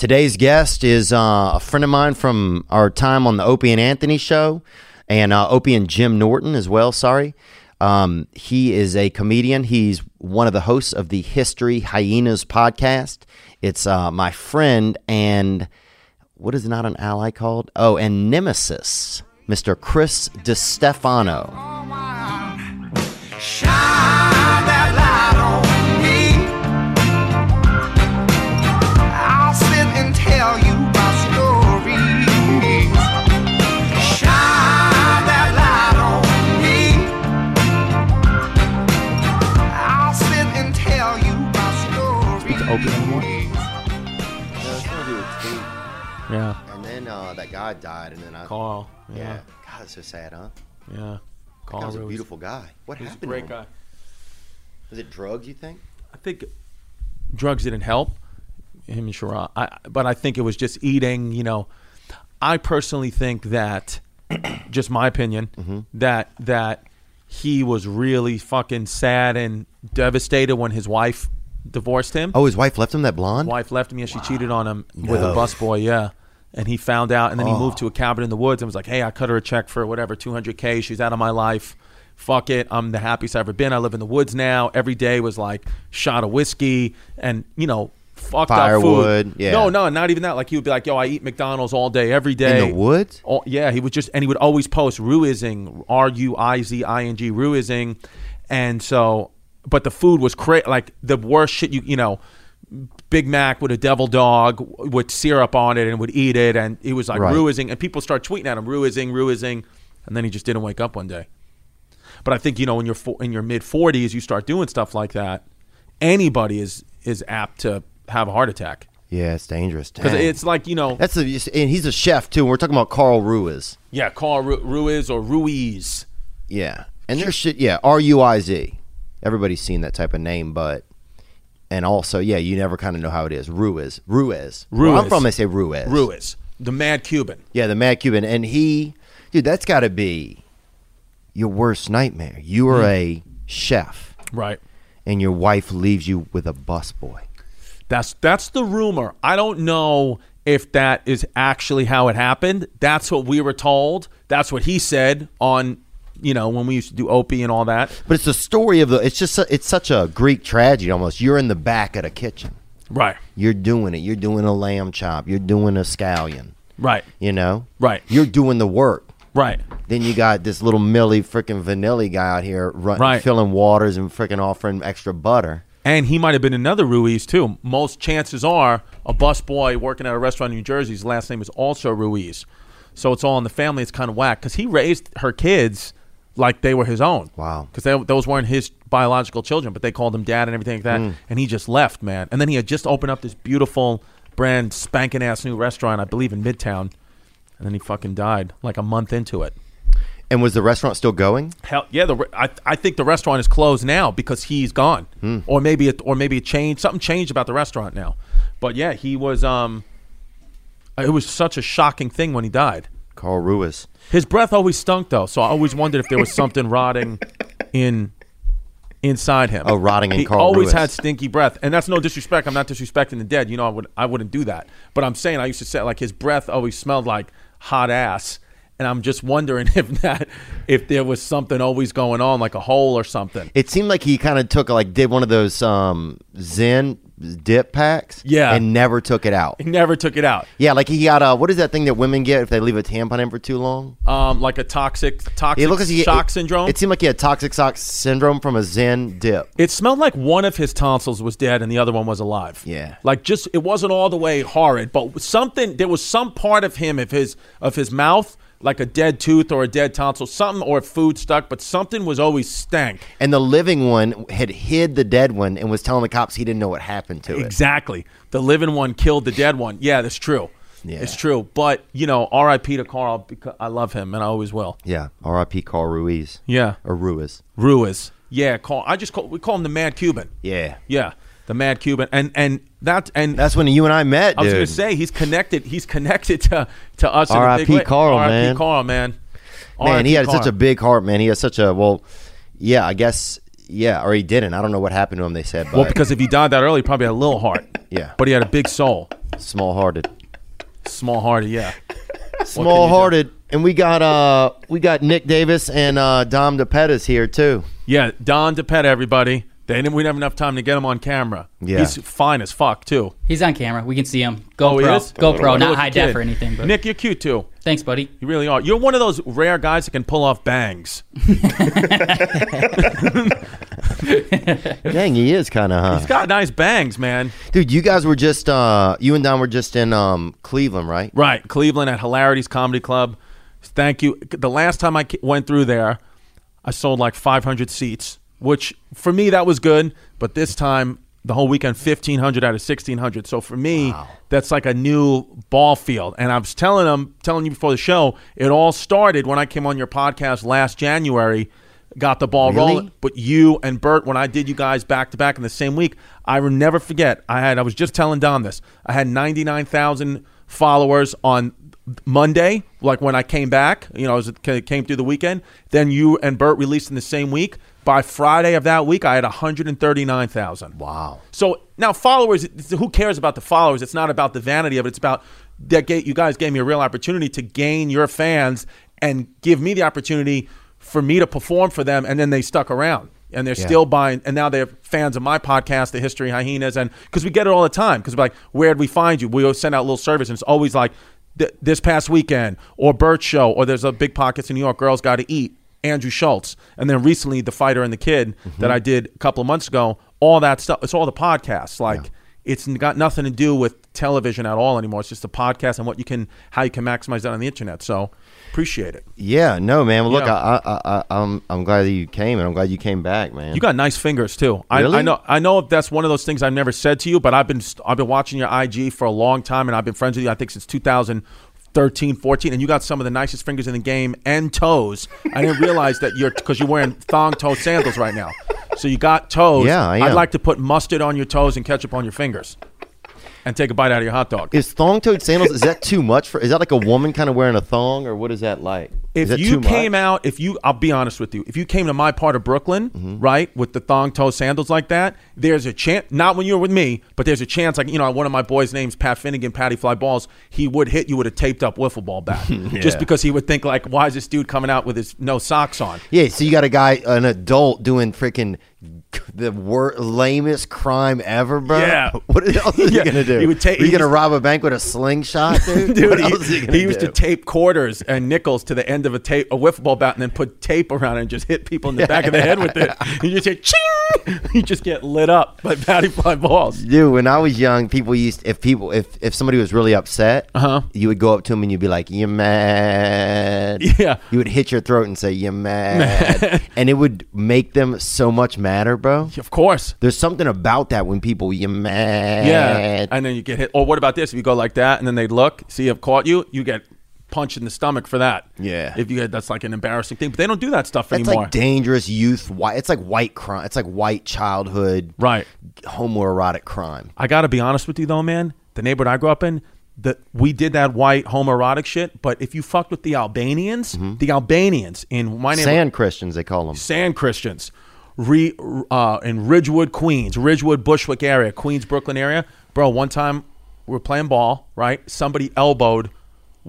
Today's guest is uh, a friend of mine from our time on the Opie and Anthony show, and uh, Opie and Jim Norton as well. Sorry. Um, he is a comedian. He's one of the hosts of the History Hyenas podcast. It's uh, my friend and what is not an ally called? Oh, and nemesis, Mr. Chris DiStefano. Shine that guy died, and then I. Carl. Yeah. Yeah. God, it's so sad, huh? Yeah. That Carl was a beautiful guy. What He's a happened? great to him? guy. Was it drugs? You think? I think drugs didn't help him and Sharon. I, but I think it was just eating. You know, I personally think that, just my opinion, Mm-hmm. that that he was really fucking sad and devastated when his wife divorced him. Oh, his wife left him that blonde. wife left him. Yeah, she cheated on him with a No. busboy. Yeah. And he found out, and then he moved ah. to a cabin in the woods and was like, "Hey, I cut her a check for whatever, 200k. She's out of my life. Fuck it. I'm the happiest I've ever been. I live in the woods now. Every day was like shot of whiskey and you know fucked up food. yeah. No, no, not even that. Like he would be like, "Yo, I eat McDonald's all day, every day In the woods? Oh, yeah, he would just and he would always post ruizing, R U I Z I N G, ruizing, and so, but the food was cra like the worst shit you you know. Big Mac with a devil dog with syrup on it and would eat it and he was like Right. ruizing and people start tweeting at him ruizing ruizing and then he just didn't wake up one day. But I think you know when you're in your mid 40s you start doing stuff like that anybody is is apt to have a heart attack Yeah, it's dangerous. because it's like you know That's a, and he's a chef too. We're talking about Carl Ruiz. yeah Carl Ru- Ruiz or Ruiz Yeah, and there's shit. Yeah, R U I Z. Everybody's seen that type of name, but and also, yeah, you never kind of know how it is. Ruiz, Ruiz. Where I'm from. They say Ruiz. Ruiz the mad Cuban Yeah, the Mad Cuban, and he, dude, that's got to be your worst nightmare. You are hmm. a chef, right and your wife leaves you with a busboy. That's that's the rumor. I don't know if that is actually how it happened. That's what we were told. That's what he said on, you know, when we used to do Opie and all that. But it's the story of the. It's just. It's such a Greek tragedy almost. You're in the back of the kitchen. Right. You're doing it. You're doing a lamb chop. You're doing a scallion. Right. You know. Right. You're doing the work. Right. Then you got this little Millie freaking vanilla guy out here run, Right. filling waters and freaking offering extra butter. And he might have been another Ruiz too. Most chances are a busboy working at a restaurant in New Jersey. His last name is also Ruiz, so it's all in the family. It's kind of whack because he raised her kids like they were his own. Wow. Because those weren't his biological children, but they called him dad and everything like that. And he just left, man. And then he had just opened up this beautiful, brand spanking ass new restaurant, I believe in Midtown. And then he fucking died like a month into it. And was the restaurant still going? Hell yeah, the I, I think the restaurant is closed now because he's gone, or maybe it or maybe it changed. Something changed about the restaurant now, but yeah, he was. Um, it was such a shocking thing when he died. Carl Ruiz. His breath always stunk though, so I always wondered if there was something rotting in inside him. Oh, rotting in Carl. he Carl always Ruiz. had stinky breath, and that's no disrespect. I'm not disrespecting the dead. You know, I would I wouldn't do that. But I'm saying I used to say like his breath always smelled like hot ass, and I'm just wondering if that if there was something always going on, like a hole or something. It seemed like he kind of took like did one of those um Zen dip packs. Yeah. And never took it out. He never took it out. Yeah, like he got a what is that thing that women get if they leave a tampon in for too long? Um, like a toxic toxic It looked like he, shock it- syndrome. It seemed like he had toxic shock syndrome from a Zen dip. It smelled like one of his tonsils was dead and the other one was alive. Yeah. Like just it wasn't all the way horrid, but something there was some part of him of his of his mouth like a dead tooth or a dead tonsil, something or food stuck, but something was always stank. And the living one had hid the dead one and was telling the cops he didn't know what happened to it. Exactly. The living one killed the dead one. Yeah, that's true. Yeah. It's true. But, you know, R.I.P. to Carl because I love him and I always will. Yeah. R.I.P. Carl Ruiz. Yeah. Or Ruiz. Ruiz. Yeah, Carl. I just call we call him the Mad Cuban. Yeah. Yeah. The Mad Cuban. And and that and That's when you and I met, I was dude. to say he's connected. He's connected to to us. R.I.P. Carl, R.I.P. man. Carl, man. man, he R.I.P. had such a big heart, man. He has such a well, yeah. I guess Yeah, or he didn't. I don't know what happened to him. They said, Well, because if he died that early, he probably had a little heart. Yeah. But he had a big soul. small-hearted. Small hearted, yeah. Small-hearted. And we got uh we got Nick Davis and uh Dom DePettis here too. Yeah, Don DePetta, everybody. They didn't, we didn't have enough time to get him on camera. Yeah. He's fine as fuck, too. He's on camera. We can see him. Oh, he GoPro. is? GoPro, not high def or anything. But Nick, you're cute, too. thanks, buddy. You really are. You're one of those rare guys that can pull off bangs. Dang, he is kind of huh? He's got nice bangs, man. Dude, you guys were just uh you and Don were just in um Cleveland, right? Right. Cleveland at Hilarities Comedy Club. Thank you. The last time I went through there, I sold like 500 seats, which for me, that was good. But this time, the whole weekend, 1,500 out of 1,600. So for me, that's like a new ball field. And I was telling them, telling you before the show, it all started when I came on your podcast last January, got the ball Really? rolling. But you and Bert, when I did you guys back to back in the same week, I will never forget. I had I was just telling Don this. I had ninety nine thousand followers on Monday, like when I came back. You know, as it came through the weekend. Then you and Bert released in the same week. By Friday of that week, I had one hundred and thirty nine thousand. Wow. So now followers, who cares about the followers? It's not about the vanity of it. It's about that you guys gave me a real opportunity to gain your fans and give me the opportunity for me to perform for them, and then they stuck around. And they're Yeah. still buying, and now they're fans of my podcast, The History Hyenas, and because we get it all the time. Because we're like, where'd we find you? We always send out little service, and it's always like th- this past weekend, or Burt Show, or there's a big pockets in New York. Girls got to eat. Andrew Schulz, and then recently the fighter and the kid Mm-hmm. that I did a couple of months ago. All that stuff. It's all the podcasts. Like it's got nothing to do with television at all anymore. It's just a podcast and what you can, how you can maximize that on the internet. So appreciate it. Yeah, no, man. Well, look, Yeah. I, I, I, I'm, I'm glad that you came, and I'm glad you came back, man. You got nice fingers too. I, Really? I know. I know that's one of those things I've never said to you, but I've been I've been watching your IG for a long time, and I've been friends with you. I think since 2013, 14, and you got some of the nicest fingers in the game and toes. I didn't realize that you're because you're wearing thong toe sandals right now. So you got toes. Yeah, I would am. like to put mustard on your toes and ketchup on your fingers, and take a bite out of your hot dog. is thong-toed sandals? Is that too much for? Is that like a woman kind of wearing a thong, or what is that like? If you came much? out, if you, I'll be honest with you, if you came to my part of Brooklyn, Mm-hmm. right, with the thong toe sandals like that, there's a chance, not when you're with me, but there's a chance, like, you know, one of my boys' names, Pat Finnegan, Patty Fly Balls, he would hit you with a taped up wiffle ball bat. Just because he would think, like, why is this dude coming out with his no socks on? Yeah, so you got a guy, an adult, doing freaking the wor- lamest crime ever, bro. Yeah. What else is Yeah, he gonna do? he would ta- Are you gonna rob a bank with a slingshot, dude? Dude, what he, else is he, gonna he used do? to tape quarters and nickels to the end of a tape, a wiffle ball bat, and then put tape around it and just hit people in the back of the head with it. You just hear ching, you just get lit up by Patty Fly Balls. Dude, when I was young, people used if people if if somebody was really upset, Uh-huh. you would go up to them and you'd be like, "You mad?" Yeah. You would hit your throat and say, "You mad?" and it would make them so much madder, bro. Of course. There's something about that when people you mad. Yeah, and then you get hit. Or what about this? If you go like that, and then they look, see, I've caught you. You get punched in the stomach for that. Yeah. If you that's like an embarrassing thing, but they don't do that stuff That's anymore. like dangerous youth. White. It's like white crime. It's like white childhood. right. Homoerotic crime. I got to be honest with you though, man. The neighborhood I grew up in, that we did that white homoerotic shit. But if you fucked with the Albanians, the Albanians in my name, Sand Christians, they call them. Sand Christians, re, uh, in Ridgewood, Queens, Ridgewood, Bushwick area, Queens, Brooklyn area. Bro, one time we were playing ball, right? Somebody elbowed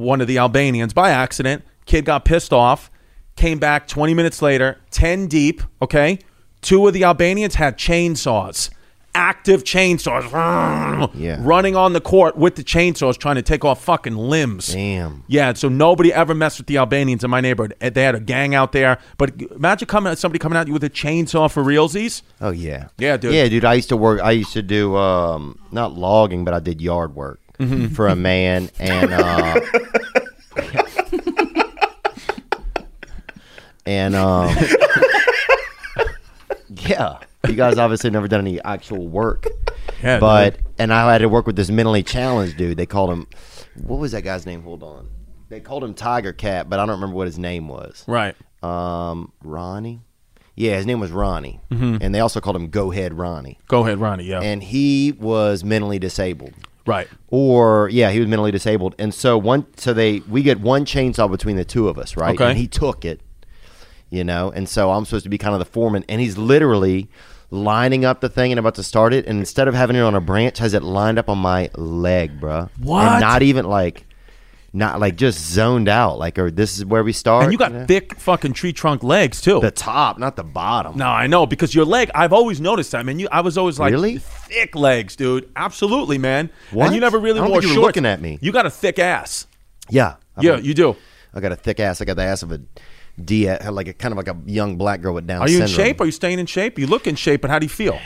one of the Albanians by accident. Kid got pissed off, came back 20 minutes later, 10 deep, okay? Two of the Albanians had chainsaws. Active chainsaws, Yeah. running on the court with the chainsaws, trying to take off fucking limbs. Damn. Yeah, so nobody ever messed with the Albanians in my neighborhood. Eh, They had a gang out there. But imagine coming somebody coming at you with a chainsaw for realsies. Oh yeah. Yeah, dude. Yeah, dude. I used to work. I used to do um, not logging, but I did yard work Mm-hmm. for a man, and uh, and um, yeah, you guys obviously never done any actual work. Yeah, but and I had to work with this mentally challenged dude. They called him. What was that guy's name? Hold on. They called him Tiger Cat, but I don't remember what his name was. Right. Um, Ronnie. Yeah, his name was Ronnie, Mm-hmm. and they also called him Go Ahead Ronnie. Go ahead, Ronnie. Yeah. And he was mentally disabled, right. or yeah, he was mentally disabled. And so one, so they we get one chainsaw between the two of us, right? Okay. And he took it, you know. And so I'm supposed to be kind of the foreman, and he's literally lining up the thing and about to start it, and instead of having it on a branch, has it lined up on my leg, bruh. What? And not even like, not like just zoned out. Like, or this is where we start. And you got know? thick fucking tree trunk legs too. the top, not the bottom. no, I know because your leg. I've always noticed that, man. You, I was always like, Really? thick legs, dude. Absolutely, man. What? And you never really I wore you shorts. looking at me. You got a thick ass. Yeah, I'm Yeah, a- you do. I got a thick ass. I got the ass of a D, like a kind of like a young black girl with Down Are you in shape? Are you staying in shape? You look in shape, but how do you feel?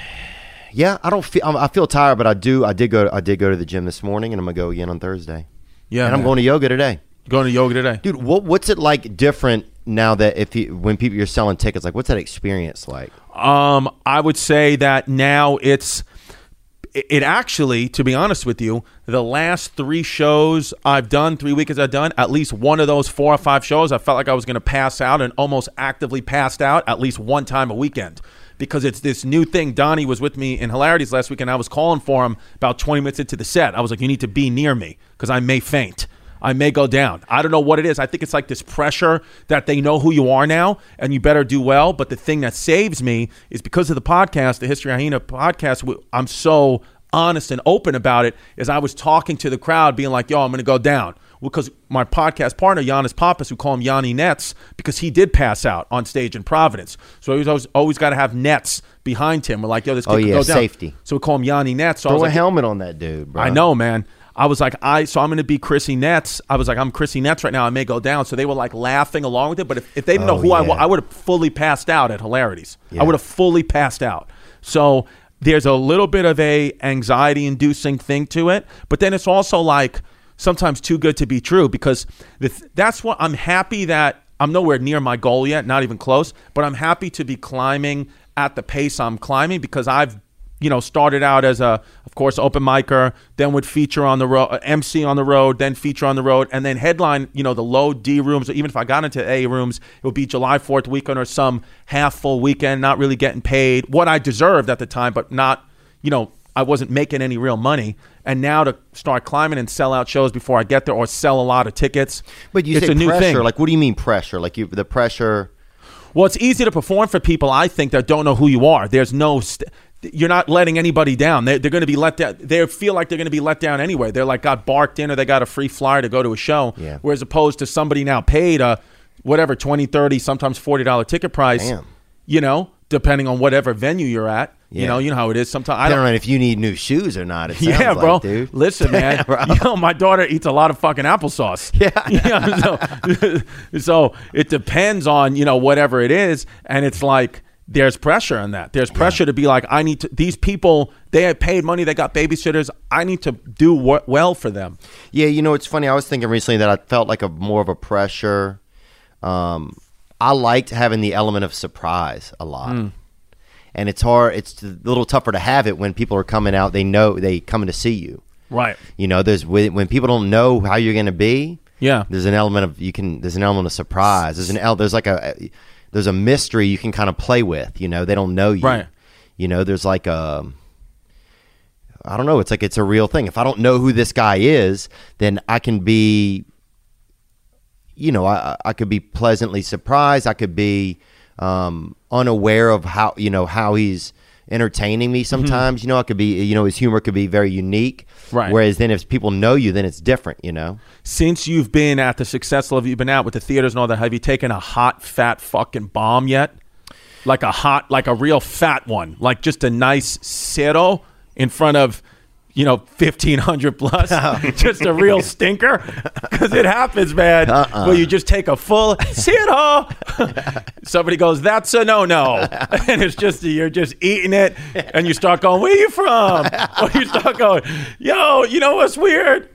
Yeah, I don't feel. I feel tired, but I do. I did go. I did go to the gym this morning, and I'm gonna go again on Thursday. Yeah, and I'm going to yoga today, going to yoga today. dude. What What's it like different now that if you when people you're selling tickets? Like, what's that experience like? Um, I would say that now it's it it actually, to be honest with you, the last three shows I've done, three weekends I've done, at least one of those four or five shows, I felt like I was going to pass out and almost actively passed out at least one time a weekend because it's this new thing. Donnie was with me in Hilarities last week, and I was calling for him about 20 minutes into the set. I was like, "You need to be near me because I may faint." I may go down. I don't know what it is. I think it's like this pressure that they know who you are now and you better do well. But the thing that saves me is because of the podcast, the History Hyena podcast, I'm so honest and open about it. Is I was talking to the crowd, being like, yo, I'm going to go down. Because my podcast partner, Yannis Pappas, who call him Yanni Nets, because he did pass out on stage in Providence. So he was always, always got to have nets behind him. We're like, yo, this oh, kid Oh, could yeah, go down. safety. So we call him Yanni Nets. So I Throw a like, helmet on that dude, bro. I know, man. I was like, I so I'm going to be Chrissy Nets. I was like, I'm Chrissy Nets right now. I may go down. So they were like laughing along with it. But if, if they didn't know Oh, who I was. I would have fully passed out at hilarities. Yeah. I would have fully passed out. So there's a little bit of a anxiety inducing thing to it. But then it's also like sometimes too good to be true because th- that's what I'm happy that I'm nowhere near my goal yet, not even close. But I'm happy to be climbing at the pace I'm climbing because I've you know, started out as a, of course, open micer, then would feature on the road, uh, MC on the road, then feature on the road, and then headline, you know, the low D rooms. Or even if I got into A rooms, it would be July 4th weekend or some half full weekend, not really getting paid what I deserved at the time, but not, you know, I wasn't making any real money. And now to start climbing and sell out shows before I get there or sell a lot of tickets. But you it's say a new pressure. thing. Like, what do you mean pressure? Like you, the pressure. Well, it's easy to perform for people, I think, that don't know who you are. There's no, st- you're not letting anybody down. They're, they're going to be let down. They feel like they're going to be let down anyway. They're like got barked in or they got a free flyer to go to a show. Yeah. Whereas opposed to somebody now paid a whatever 20 30 sometimes $40 ticket price, Damn. you know, depending on whatever venue you're at. You know, you know how it is. Sometimes I don't know if you need new shoes or not. It yeah, bro. like, dude. Listen, man. bro. You know, my daughter eats a lot of fucking applesauce. Yeah. so, so it depends on you know whatever it is, and it's like there's pressure on that. There's pressure to be like, I need to. These people, they have paid money. They got babysitters. I need to do w- well for them. Yeah, you know, it's funny. I was thinking recently that I felt like a more of a pressure. Um, I liked having the element of surprise a lot, Hmm. And it's hard. It's a little tougher to have it when people are coming out. They know they coming to see you. Right. You know, there's when people don't know how you're going to be. Yeah. there's an element of you can. There's an element of surprise. There's an el- There's like a there's a mystery you can kind of play with. You know, they don't know you. Right. You know, there's like a. I don't know. It's like it's a real thing. If I don't know who this guy is, then I can be, you know, I, I could be pleasantly surprised. I could be um, unaware of how you know how he's entertaining me. Mm-hmm. Sometimes, you know, I could be, you know, his humor could be very unique. Right. Whereas then, if people know you, then it's different. You know. Since you've been at the success level you've been at with the theaters and all that, have you taken a hot, fat fucking bomb yet? Like a hot, like a real fat one, like just a nice cero in front of, you know, fifteen hundred plus, just a real stinker, because it happens, man. Uh-uh. Where you just take a full see it all. somebody goes, "That's a no no," and it's just you're just eating it, and you start going, "Where you from?" or you start going, "Yo, you know what's weird?"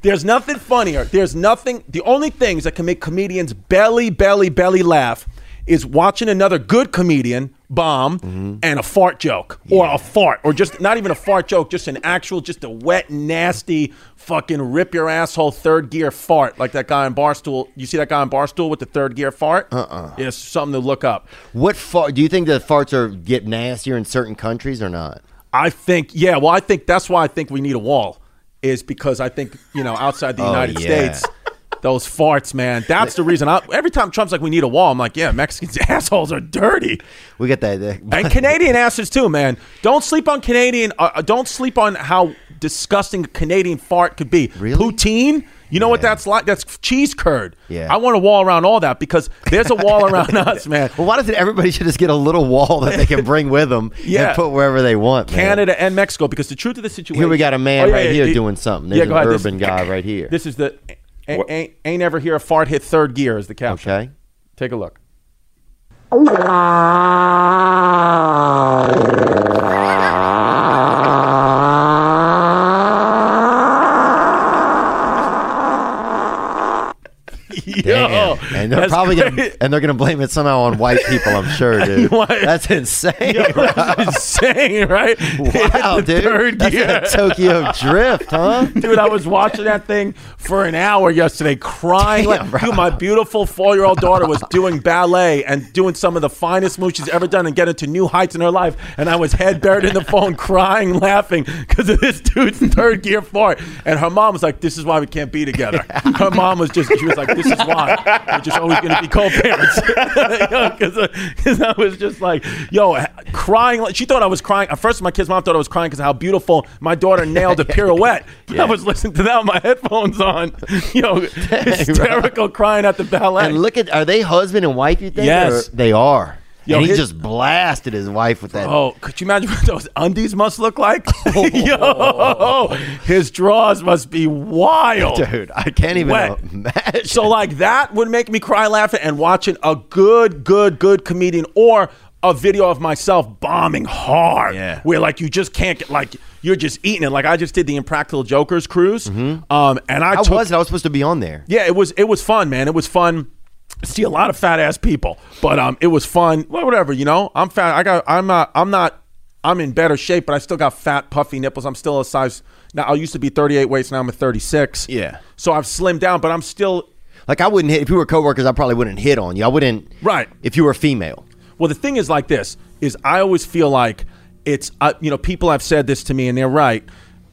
There's nothing funnier. There's nothing. The only things that can make comedians belly, belly, belly laugh is watching another good comedian bomb mm-hmm. and a fart joke or a fart or just not even a fart joke, just an actual, just a wet, nasty, fucking rip your asshole third gear fart like that guy in Barstool. You see that guy in Barstool with the third gear fart? Uh-uh. It's something to look up. What fart? Do you think that farts are get nastier in certain countries or not? I think, yeah, well, I think that's why I think we need a wall, is because I think, you know, outside the Oh, United yeah. States, Those farts, man. That's the reason. I, every time Trump's like, "We need a wall," I'm like, "Yeah, Mexicans assholes are dirty." We get that. and Canadian asses too, man. Don't sleep on Canadian. Uh, uh, don't sleep on how disgusting a Canadian fart could be. Really? Poutine. You know what that's like? That's cheese curd. Yeah. I want a wall around all that because there's a wall around us, man. well, why doesn't everybody should just get a little wall that they can bring with them Yeah. and put wherever they want? man? Canada and Mexico because the truth of the situation. Here we got a man Oh, yeah, right yeah, here yeah. doing something. There's Yeah, an ahead. This- urban guy right here. This is the ain't, ain't, ain't ever hear a fart hit third gear is the caption. okay. Take a look. Damn. And they're that's probably gonna and they're gonna blame it somehow on white people. I'm sure, dude. That's insane. That's insane, right? wow, dude. Third That's gear. that Tokyo Drift, huh? Dude, I was watching that thing for an hour yesterday, crying. Damn, like, dude, my beautiful four-year-old daughter was doing ballet and doing some of the finest moves she's ever done and getting to new heights in her life. And I was head buried in the phone, crying, laughing because of this dude's third gear fart. And her mom was like, "This is why we can't be together." Her mom was just, she was like, "This is why we're just always going to be co-parents." Because uh, I was just like, "Yo," crying. Like, she thought I was crying. At first, my kid's mom thought I was crying because how beautiful my daughter nailed a pirouette. I was listening to that with my headphones on. Yo, hysterical crying at the ballet. And look at are they husband and wife? You think? Yes. Or- they are. Yo, and he his- just blasted his wife with that. Oh, could you imagine what those undies must look like? Yo, his drawers must be wild. Dude, I can't even Wet. imagine. So like that would make me cry laughing and watching a good, good, good comedian or a video of myself bombing hard. Yeah. Where like you just can't get like you're just eating it. Like I just did the Impractical Jokers cruise. Um and I took, was? I was supposed to be on there. Yeah, it was it was fun, man. It was fun. See a lot of fat ass people, but um, it was fun. Well, whatever, you know. I'm fat. I got. I'm not. I'm not. I'm in better shape, but I still got fat, puffy nipples. I'm still a size. Now I used to be 38 weights. Now I'm a 36. Yeah. So I've slimmed down, but I'm still. Like I wouldn't hit if you were coworkers. I probably wouldn't hit on you. I wouldn't. Right. If you were female. Well, the thing is like this: is I always feel like it's. Uh, you know, people have said this to me, and they're right.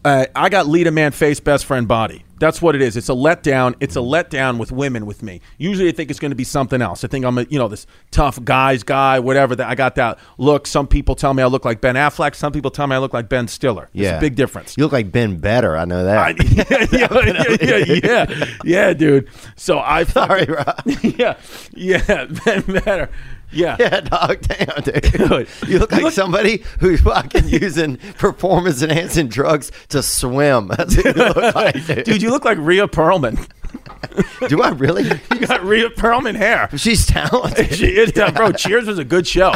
Uh, I got lead a man face, best friend body. That's what it is. It's a letdown. It's a letdown with women with me. Usually, I think it's going to be something else. I think I'm a you know this tough guys guy, whatever. That I got that look. Some people tell me I look like Ben Affleck. Some people tell me I look like Ben Stiller. There's Yeah. a big difference. You look like Ben Better. I know that. yeah, yeah, yeah, yeah, yeah, yeah, dude. So I Sorry, Rob. yeah, yeah, Ben better. Yeah. Yeah, dog. Damn, dude. Dude, You look like look- somebody who's fucking using performance enhancing drugs to swim. That's what you look like, dude. Dude, you look like Rhea Perlman. Do I really? You got Rhea Perlman hair. She's talented. She is down, bro. Cheers was a good show.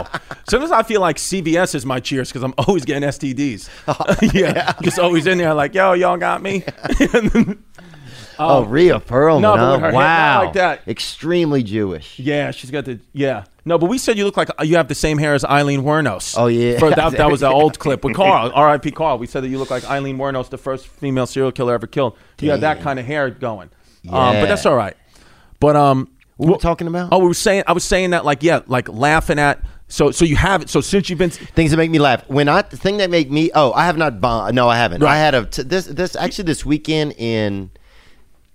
Sometimes I feel like CBS is my Cheers because I'm always getting STDs. Oh, yeah, just always in there like, yo, y'all got me. oh, um, Rhea Perlman. no, huh? wow. like that. Extremely Jewish. yeah, she's got the yeah. No, but we said you look like you have the same hair as Aileen Wuornos. Oh, yeah. For that, that was an old clip with Carl, R.I.P. Carl. We said that you look like Aileen Wuornos, the first female serial killer ever killed. You had that kind of hair going. Um, but that's all right. But um, What were we talking about? Oh, we were saying. I was saying that, like, yeah, like laughing at. So, so you have it. So since you've been, Things that make me laugh. When I the thing that make me oh I have not bombed. No, I haven't. I had a t- this this actually this weekend in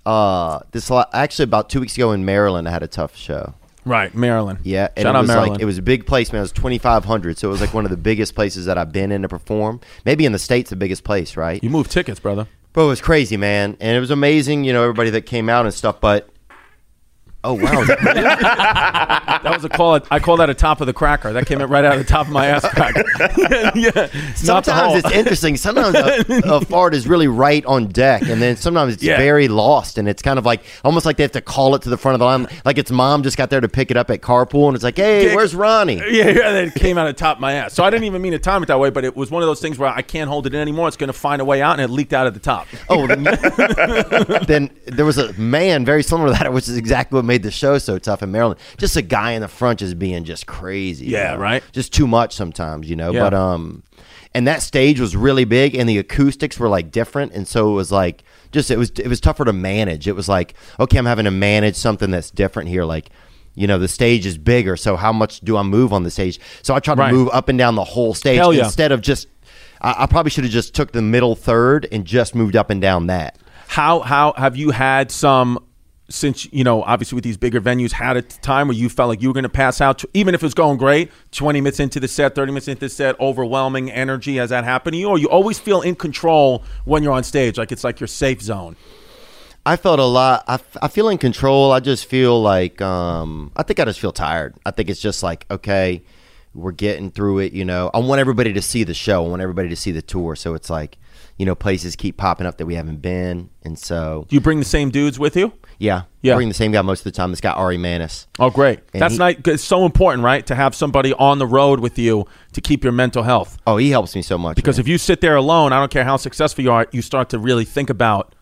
uh this la- actually about two weeks ago in Maryland I had a tough show. Right, Maryland. Yeah, and shout it out was Maryland. like it was a big place, man. It was twenty five hundred, so it was like one of the biggest places that I've been in to perform. Maybe in the states, the biggest place, right? you moved tickets, brother. Bro, it was crazy, man, and it was amazing. You know, everybody that came out and stuff. But oh wow, is that was a call. I call that a top of the cracker. That came right out of the top of my ass crack. yeah, sometimes it's interesting. Sometimes a, a fart is really right on deck, and then sometimes it's Yeah. very lost, and it's kind of like almost like they have to call it to the front of the line, like its mom just got there to pick it up at carpool, and it's like, hey, Yeah. where's Ronnie? Yeah, yeah, that came out of the top of my ass. So I didn't even mean to time it that way, but it was one of those things where I can't hold it in anymore. It's going to find a way out, and it leaked out of the top. Oh, then, then there was a man very similar to that, which is exactly what made the show so tough in Maryland. Just a guy in the front just being just crazy. you Yeah, know? right. Just too much sometimes, you know. Yeah. But um, and that stage was really big, and the acoustics were like different, and so it was like just it was it was tougher to manage. It was like okay, I'm having to manage something that's different here, like. You know the stage is bigger, so how much do I move on the stage? So I try to Right. move up and down the whole stage yeah. instead of just. I, I probably should have just took the middle third and just moved up and down that. How how have you had some since you know, obviously with these bigger venues, had a time where you felt like you were going to pass out, even if it was going great, twenty minutes into the set, thirty minutes into the set, overwhelming energy? Has that happened to you, or you always feel in control when you're on stage, like it's like your safe zone? I felt a lot. I, I feel in control. I just feel like um, I think I just feel tired. I think it's just like okay, we're getting through it. You know, I want everybody to see the show. I want everybody to see the tour. So it's like, you know, places keep popping up that we haven't been, and so Do you bring the same dudes with you? yeah, Yeah. I bring the same guy most of the time. This guy Ari Manis. Oh, great! And That's he- nice. 'cause It's so important, right, to have somebody on the road with you to keep your mental health. Oh, he helps me so much Because man. if you sit there alone, I don't care how successful you are, you start to really think about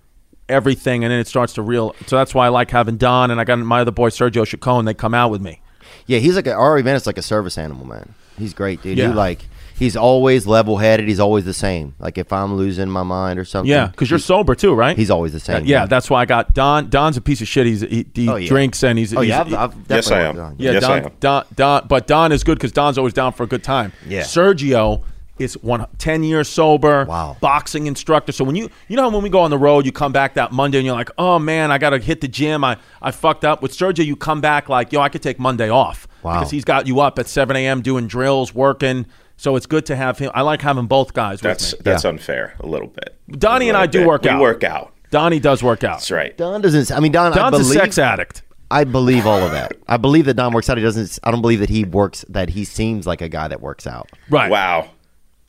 everything, and then it starts to real. So that's why I like having Don and I got my other boy Sergio Chacon. They come out with me. Yeah, he's like a, Ari Manis is like a service animal, man. He's great, dude. Yeah. He like he's always level headed. He's always the same. Like if I'm losing my mind or something, Yeah, because you're sober too, right? he's always the same. yeah, man. that's why I got Don. Don's a piece of shit. He's he, he Oh, yeah. drinks and he's Oh he's- yeah, I've, I've yes I am. on it. Yeah, Yes, Don, I am. Don, Don, but Don is good because Don's always down for a good time. Yeah. Sergio is one, 10 years sober. Wow. Boxing instructor. So when you, you know, when we go on the road, you come back that Monday and you're like, oh man, I got to hit the gym. I, I fucked up. With Sergio, you come back like, yo, I could take Monday off. Wow. Because he's got you up at 7 a.m. doing drills, working. So it's good to have him. I like having both guys That's with me. that's Yeah. unfair a little bit. Donnie A and I do bit. work we out. work out. Donnie does work out. That's right. Don doesn't. I mean, Don. I Don's a sex addict. I believe all of that. I believe that Don works out. He doesn't. I don't believe that he works. That he seems like a guy that works out. Right. Wow.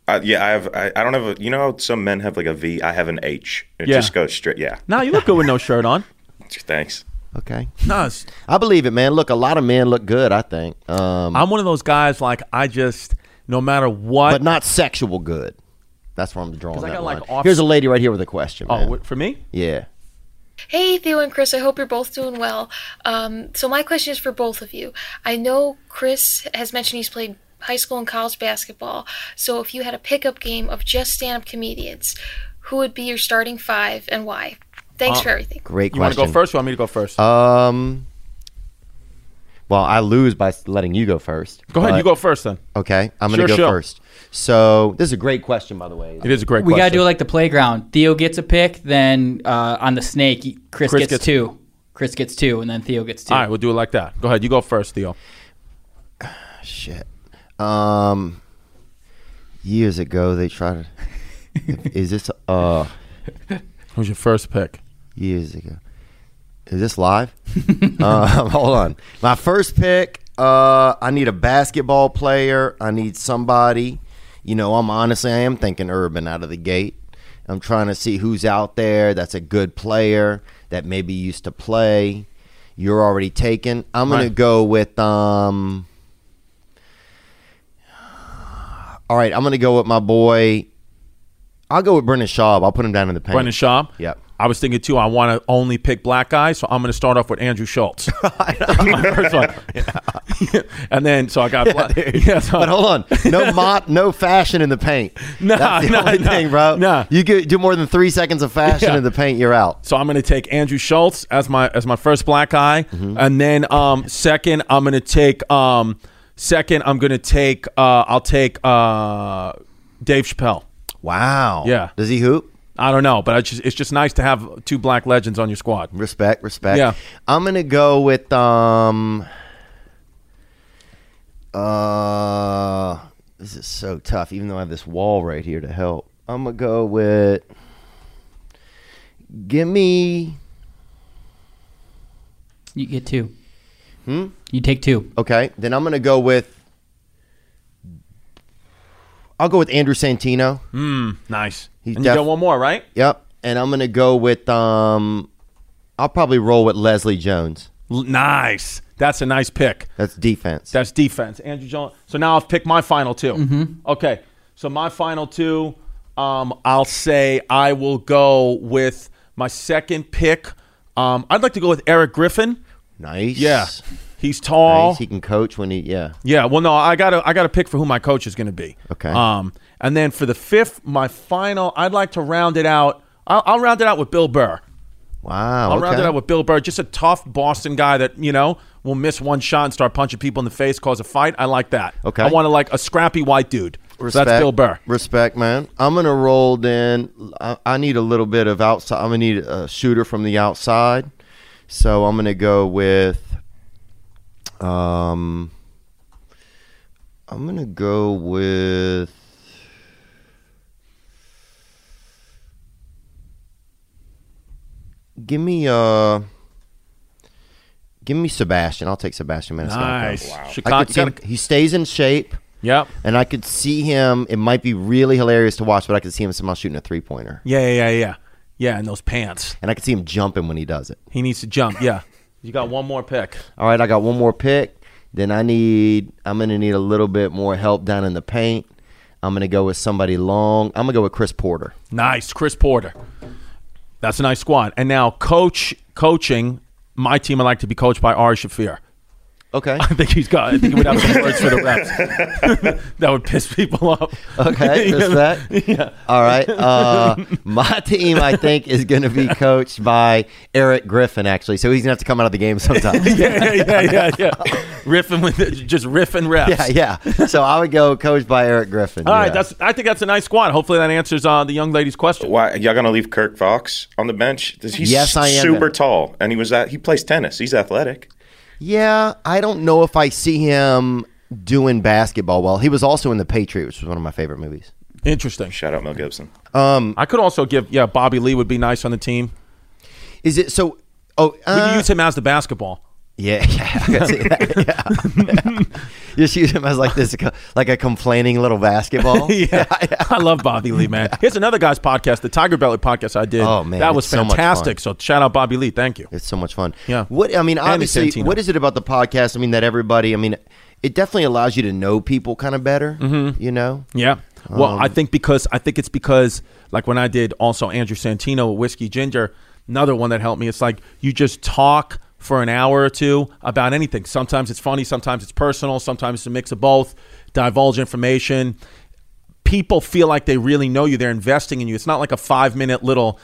Uh, yeah, I have. I, I don't have a. You know how some men have like a V. I have an H. It Yeah. just goes straight. Yeah. Now you look good with no shirt on. Thanks. Okay, No, it's- I believe it, man. Look, a lot of men look good. I think, um, I'm one of those guys. Like I just, no matter what. but not sexual good. That's where I'm drawing 'Cause I that got, line. like, off- Here's a lady right here with a question. oh, man. wait, for me. yeah. Hey, Theo and Chris, I hope you're both doing well. Um, so, my question is for both of you. I know Chris has mentioned he's played high school and college basketball. So, if you had a pickup game of just stand up comedians, who would be your starting five and why? Thanks for everything. Great question. You want to go first? Or you want me to go first? Um. Well, I lose by letting you go first. go ahead. You go first then. Okay, I'm going to Sure, go sure. first. So this is a great question, by the way. It is a great question. We question. gotta do it like the playground. Theo gets a pick, then uh, on the snake, Chris, Chris gets, gets- two. Chris gets two, and then Theo gets two. All right, we'll do it like that. Go ahead. You go first, Theo. Shit. Um. Years ago, they tried to. is this uh? Who's your first pick? Years ago. Is this live? um, hold on. My first pick. Uh, I need a basketball player. I need somebody. You know, I'm honestly, I am thinking urban out of the gate. I'm trying to see who's out there that's a good player that maybe used to play. You're already taken. I'm gonna go with um. All right, I'm gonna go with my boy. I'll go with Brendan Schaub. I'll put him down in the paint. Brendan Schaub. Yep. I was thinking too. I want to only pick black guys, so I'm going to start off with Andrew Schulz. my first one. and then so I got black. Yeah, so, But hold on, no mop, no fashion in the paint. Nah, That's the nah, only nah, thing, bro. nah. you get do more than three seconds of fashion Yeah. in the paint, you're out. So I'm going to take Andrew Schulz as my as my first black guy, Mm-hmm. and then um, second I'm going to take um, second I'm going to take uh, I'll take uh, Dave Chappelle. Wow. Yeah. Does he hoop? I don't know, but I just, it's just nice to have two black legends on your squad. Respect, respect. Yeah. I'm gonna go with um. Uh, this is so tough. Even though I have this wall right here to help, I'm gonna go with. Give me You get two. Hmm? You take two. okay. Then I'm gonna go with. I'll go with Andrew Santino. Nice. He's and you def- got one more, right? Yep. And I'm gonna go with um. I'll probably roll with Leslie Jones. L- nice. That's a nice pick. That's defense. That's defense. Andrew Jones. So now I've picked my final 2 Mm-hmm. Okay. So my final two, um, I'll say I will go with my second pick. Um, I'd like to go with Eric Griffin. Nice. Yeah. He's tall. Nice. He can coach when he. Yeah. Yeah, well, no, I got to I got to pick for who my coach is going to be. Okay. Um, and then for the fifth, my final, I'd like to round it out. I'll, I'll round it out with Bill Burr. Wow. I'll okay. round it out with Bill Burr, just a tough Boston guy that you know will miss one shot and start punching people in the face, cause a fight. I like that. Okay. I want to like a scrappy white dude. So that's Bill Burr. Respect, man. I'm gonna roll. Then I, I need a little bit of outside. I'm gonna need a shooter from the outside. So I'm gonna go with. Um, I'm gonna go with. Give me uh. Give me Sebastian. I'll take Sebastian Maniscalco. Nice. Wow. I Chicago. could see him, he stays in shape, Yep. and I could see him. It might be really hilarious to watch, but I could see him somehow shooting a three pointer, Yeah, yeah, yeah, yeah. Yeah, and those pants. and I can see him jumping when he does it. He needs to jump. Yeah. You got one more pick. All right, I got one more pick. Then I need. I'm gonna need a little bit more help down in the paint. I'm gonna go with somebody long. I'm gonna go with Chris Porter. Nice, Chris Porter. That's a nice squad. And now, coach, coaching. My team, I like to be coached by Ari Shaffir. Okay. I think he's got. I think he would have some words for the reps that would piss people off. Okay, respect. Yeah. All right. Uh, my team, I think, is going to be coached by Eric Griffin, actually. So he's going to have to come out of the game sometime. yeah, yeah, yeah, yeah. riffing with it, just riffing reps. yeah, yeah. So I would go coached by Eric Griffin. All right, yeah. that's. I think that's a nice squad. Hopefully, that answers uh, the young lady's question. Why y'all gonna leave Kirk Fox on the bench? He's Yes, I am. super tall, and he was at he plays tennis. He's athletic. Yeah, I don't know if I see him doing basketball well. He was also in The Patriot, which was one of my favorite movies. Interesting. Shout out Mel Gibson. I could also give. Yeah, Bobby Lee would be nice on the team. Is it so? Oh, We uh, could use him as the basketball. Yeah, yeah, I can see that. Yeah. Just use him as like this, like a complaining little basketball. yeah, I love Bobby Lee, man. Here's another guy's podcast, the Tiger Belly podcast I did. Oh, man, that was it's so fantastic. So shout out Bobby Lee. Thank you. It's so much fun. Yeah. What I mean, obviously, what is it about the podcast? I mean, that everybody. I mean, it definitely allows you to know people kind of better. Mm-hmm. You know. Yeah. Well, Um, I think because I think it's because like when I did also Andrew Santino with Whiskey Ginger, another one that helped me. It's like you just talk for an hour or two about anything. Sometimes it's funny, sometimes it's personal, sometimes it's a mix of both. Divulge information. People feel like they really know you. They're investing in you. It's not like a five minute little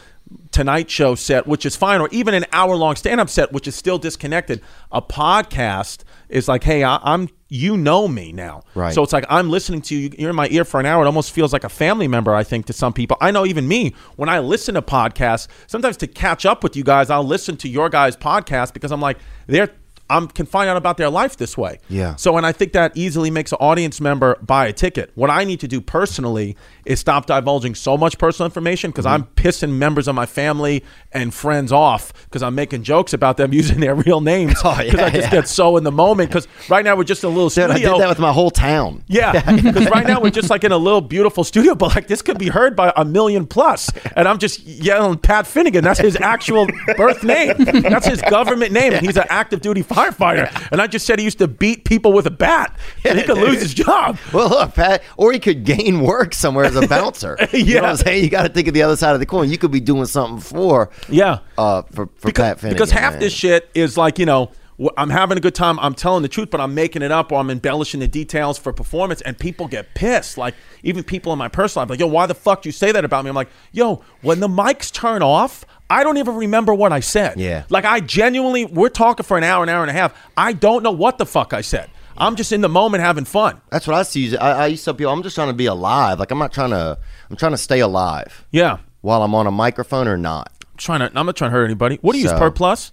Tonight Show set, which is fine, or even an hour long stand up set, which is still disconnected. A podcast is like, hey, I, I'm you know me now, Right. So it's like I'm listening to you. You're in my ear for an hour. It almost feels like a family member. I think to some people. I know even me when I listen to podcasts. Sometimes to catch up with you guys, I'll listen to your guys' podcast because I'm like they're. I can find out about their life this way. Yeah. So, and I think that easily makes an audience member buy a ticket. What I need to do personally is stop divulging so much personal information because I'm Mm-hmm. pissing members of my family and friends off because I'm making jokes about them using their real names Oh, because yeah, I just yeah. get so in the moment. Because right now we're just in a little Dude, I did that with my whole town. Yeah, because right now we're just like in a little beautiful studio, but like this could be heard by a million plus, and I'm just yelling Pat Finnegan. That's his actual birth name. That's his government name, and he's an active duty firefighter. And I just said he used to beat people with a bat, and he could lose his job. Well, look, Pat, or he could gain work somewhere as a bouncer. You know Yeah. what I'm saying? You got to think of the other side of the coin. You could be doing something for, Yeah, uh, for, for because, Pat Finnegan. because half man. this shit is like you know I'm having a good time. I'm telling the truth, but I'm making it up or I'm embellishing the details for performance, and people get pissed. Like even people in my personal life, like yo, why the fuck do you say that about me? I'm like, yo, when the mics turn off. I don't even remember what I said. Yeah. Like I genuinely, we're talking for an hour, an hour and a half. I don't know what the fuck I said. I'm just in the moment having fun. That's what I see. I, I used to tell people, I'm just trying to be alive. Like I'm not trying to. I'm trying to stay alive Yeah. while I'm on a microphone or not. I'm trying to. I'm not trying to hurt anybody. What do you use per plus?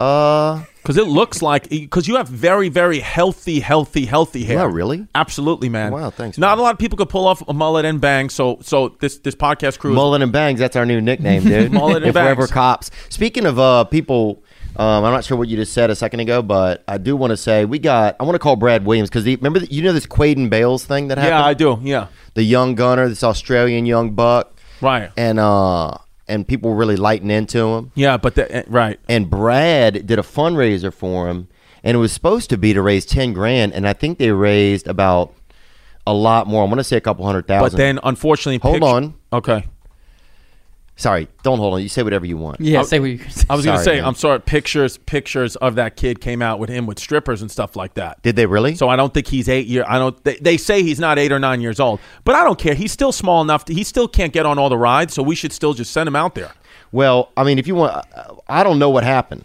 Uh, Because it looks like because you have very, very healthy, healthy, healthy hair. Yeah, really? Absolutely, man. Wow, thanks, Not man. a lot of people could pull off a mullet and bang. So, so this this podcast crew. Mullet and Bangs. That's our new nickname, dude. Mullet and if we're ever cops. Speaking of uh, people, um, I'm not sure what you just said a second ago, but I do want to say we got. I want to call Brad Williams because remember the, you know this Quaden Bales thing that happened. yeah, I do. Yeah, the young gunner, this Australian young buck, right. and uh, and people were really lighting into him. Yeah, but the, eh, right. And Brad did a fundraiser for him, and it was supposed to be to raise ten grand, and I think they raised about a lot more. I'm going to say a couple hundred thousand. But then, unfortunately, Hold picture- on. Okay, sorry, don't hold on. You say whatever you want. Yeah, I- say what you I was gonna say, man. I'm sorry. Pictures, pictures of that kid came out with him with strippers and stuff like that. Did they really? So I don't think he's eight year. I don't. They, they say he's not eight or nine years old, but I don't care. He's still small enough. To, he still can't get on all the rides, so we should still just send him out there. Well, I mean, if you want, I don't know what happened.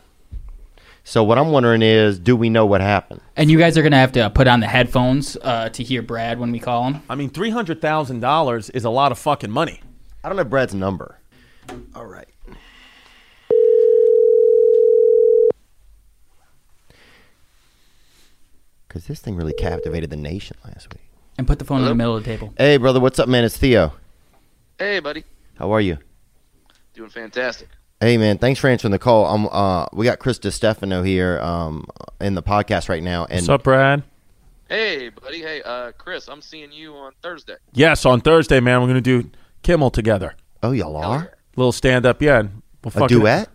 So what I'm wondering is, do we know what happened? And you guys are gonna have to put on the headphones uh, to hear Brad when we call him. I mean, three hundred thousand dollars is a lot of fucking money. I don't have Brad's number. All right. Because this thing really captivated the nation last week. And put the phone Hello? in the middle of the table. Hey, brother, what's up, man? It's Theo. Hey, buddy. How are you? Doing fantastic. Hey, man, thanks for answering the call. Um, uh, we got Chris DiStefano here um, in the podcast right now. And what's up, Brad? Hey, buddy. Hey, uh, Chris, I'm seeing you on Thursday. Yes, on Thursday, man. We're going to do Kimmel together. Oh, y'all are? Little stand up, yeah. We'll A fucking- duet?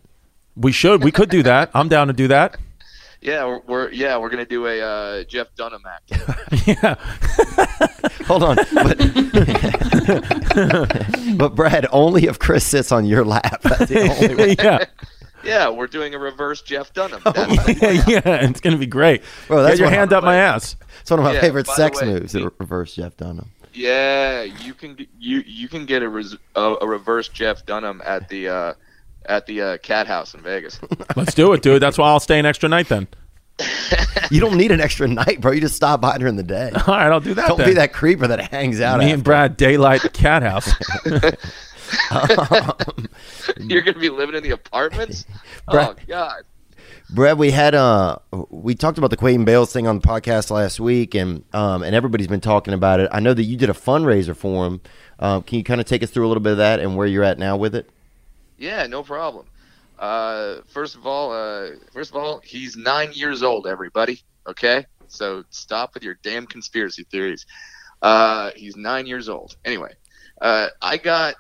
We should. We could do that. I'm down to do that. Yeah, we're, we're yeah we're gonna do a uh, Jeff Dunham act. Yeah. Hold on. But, but Brad, only if Chris sits on your lap. That's the only way. yeah. yeah, we're doing a reverse Jeff Dunham. Oh, That's yeah. It's gonna be great. Bro, that's Get your hand up my ass. It's one of my Yeah, favorite sex way- moves, the reverse Jeff Dunham. Yeah, you can get- you you can get a res, a, a reverse Jeff Dunham at the uh, at the uh, Cat House in Vegas. Let's do it, dude. That's why I'll stay an extra night then. You don't need an extra night, bro. You just stop by during the day. All right, I'll do that. Don't then. be that creeper that hangs out. Me after. and Brad daylight cat house. You're gonna be living in the apartments. Bruh. Oh God. Brad, we had uh we talked about the Quaden Bales thing on the podcast last week, and um and everybody's been talking about it. I know that you did a fundraiser for him. Um, can you kind of take us through a little bit of that and where you're at now with it? Yeah, no problem. Uh, first of all, uh, first of all, he's nine years old. Everybody, okay? So stop with your damn conspiracy theories. Uh, he's nine years old. Anyway, uh, I got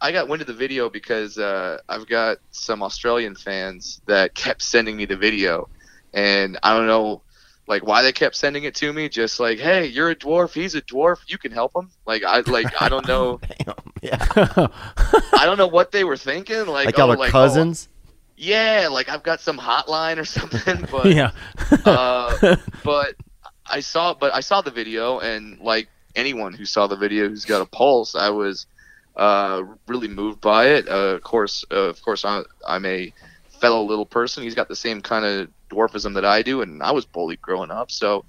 I got wind of the video because uh, I've got some Australian fans that kept sending me the video, and I don't know like why they kept sending it to me. Just like, hey, you're a dwarf, he's a dwarf, you can help him. Like I like I don't know. Damn, yeah, I don't know what they were thinking. Like, like oh, are like, oh, cousins. yeah, like I've got some hotline or something, but yeah. uh, but I saw but I saw the video and like anyone who saw the video who's got a pulse, I was uh, really moved by it. Uh, of course, uh, of course, I, I'm a fellow little person. He's got the same kind of dwarfism that I do, and I was bullied growing up, so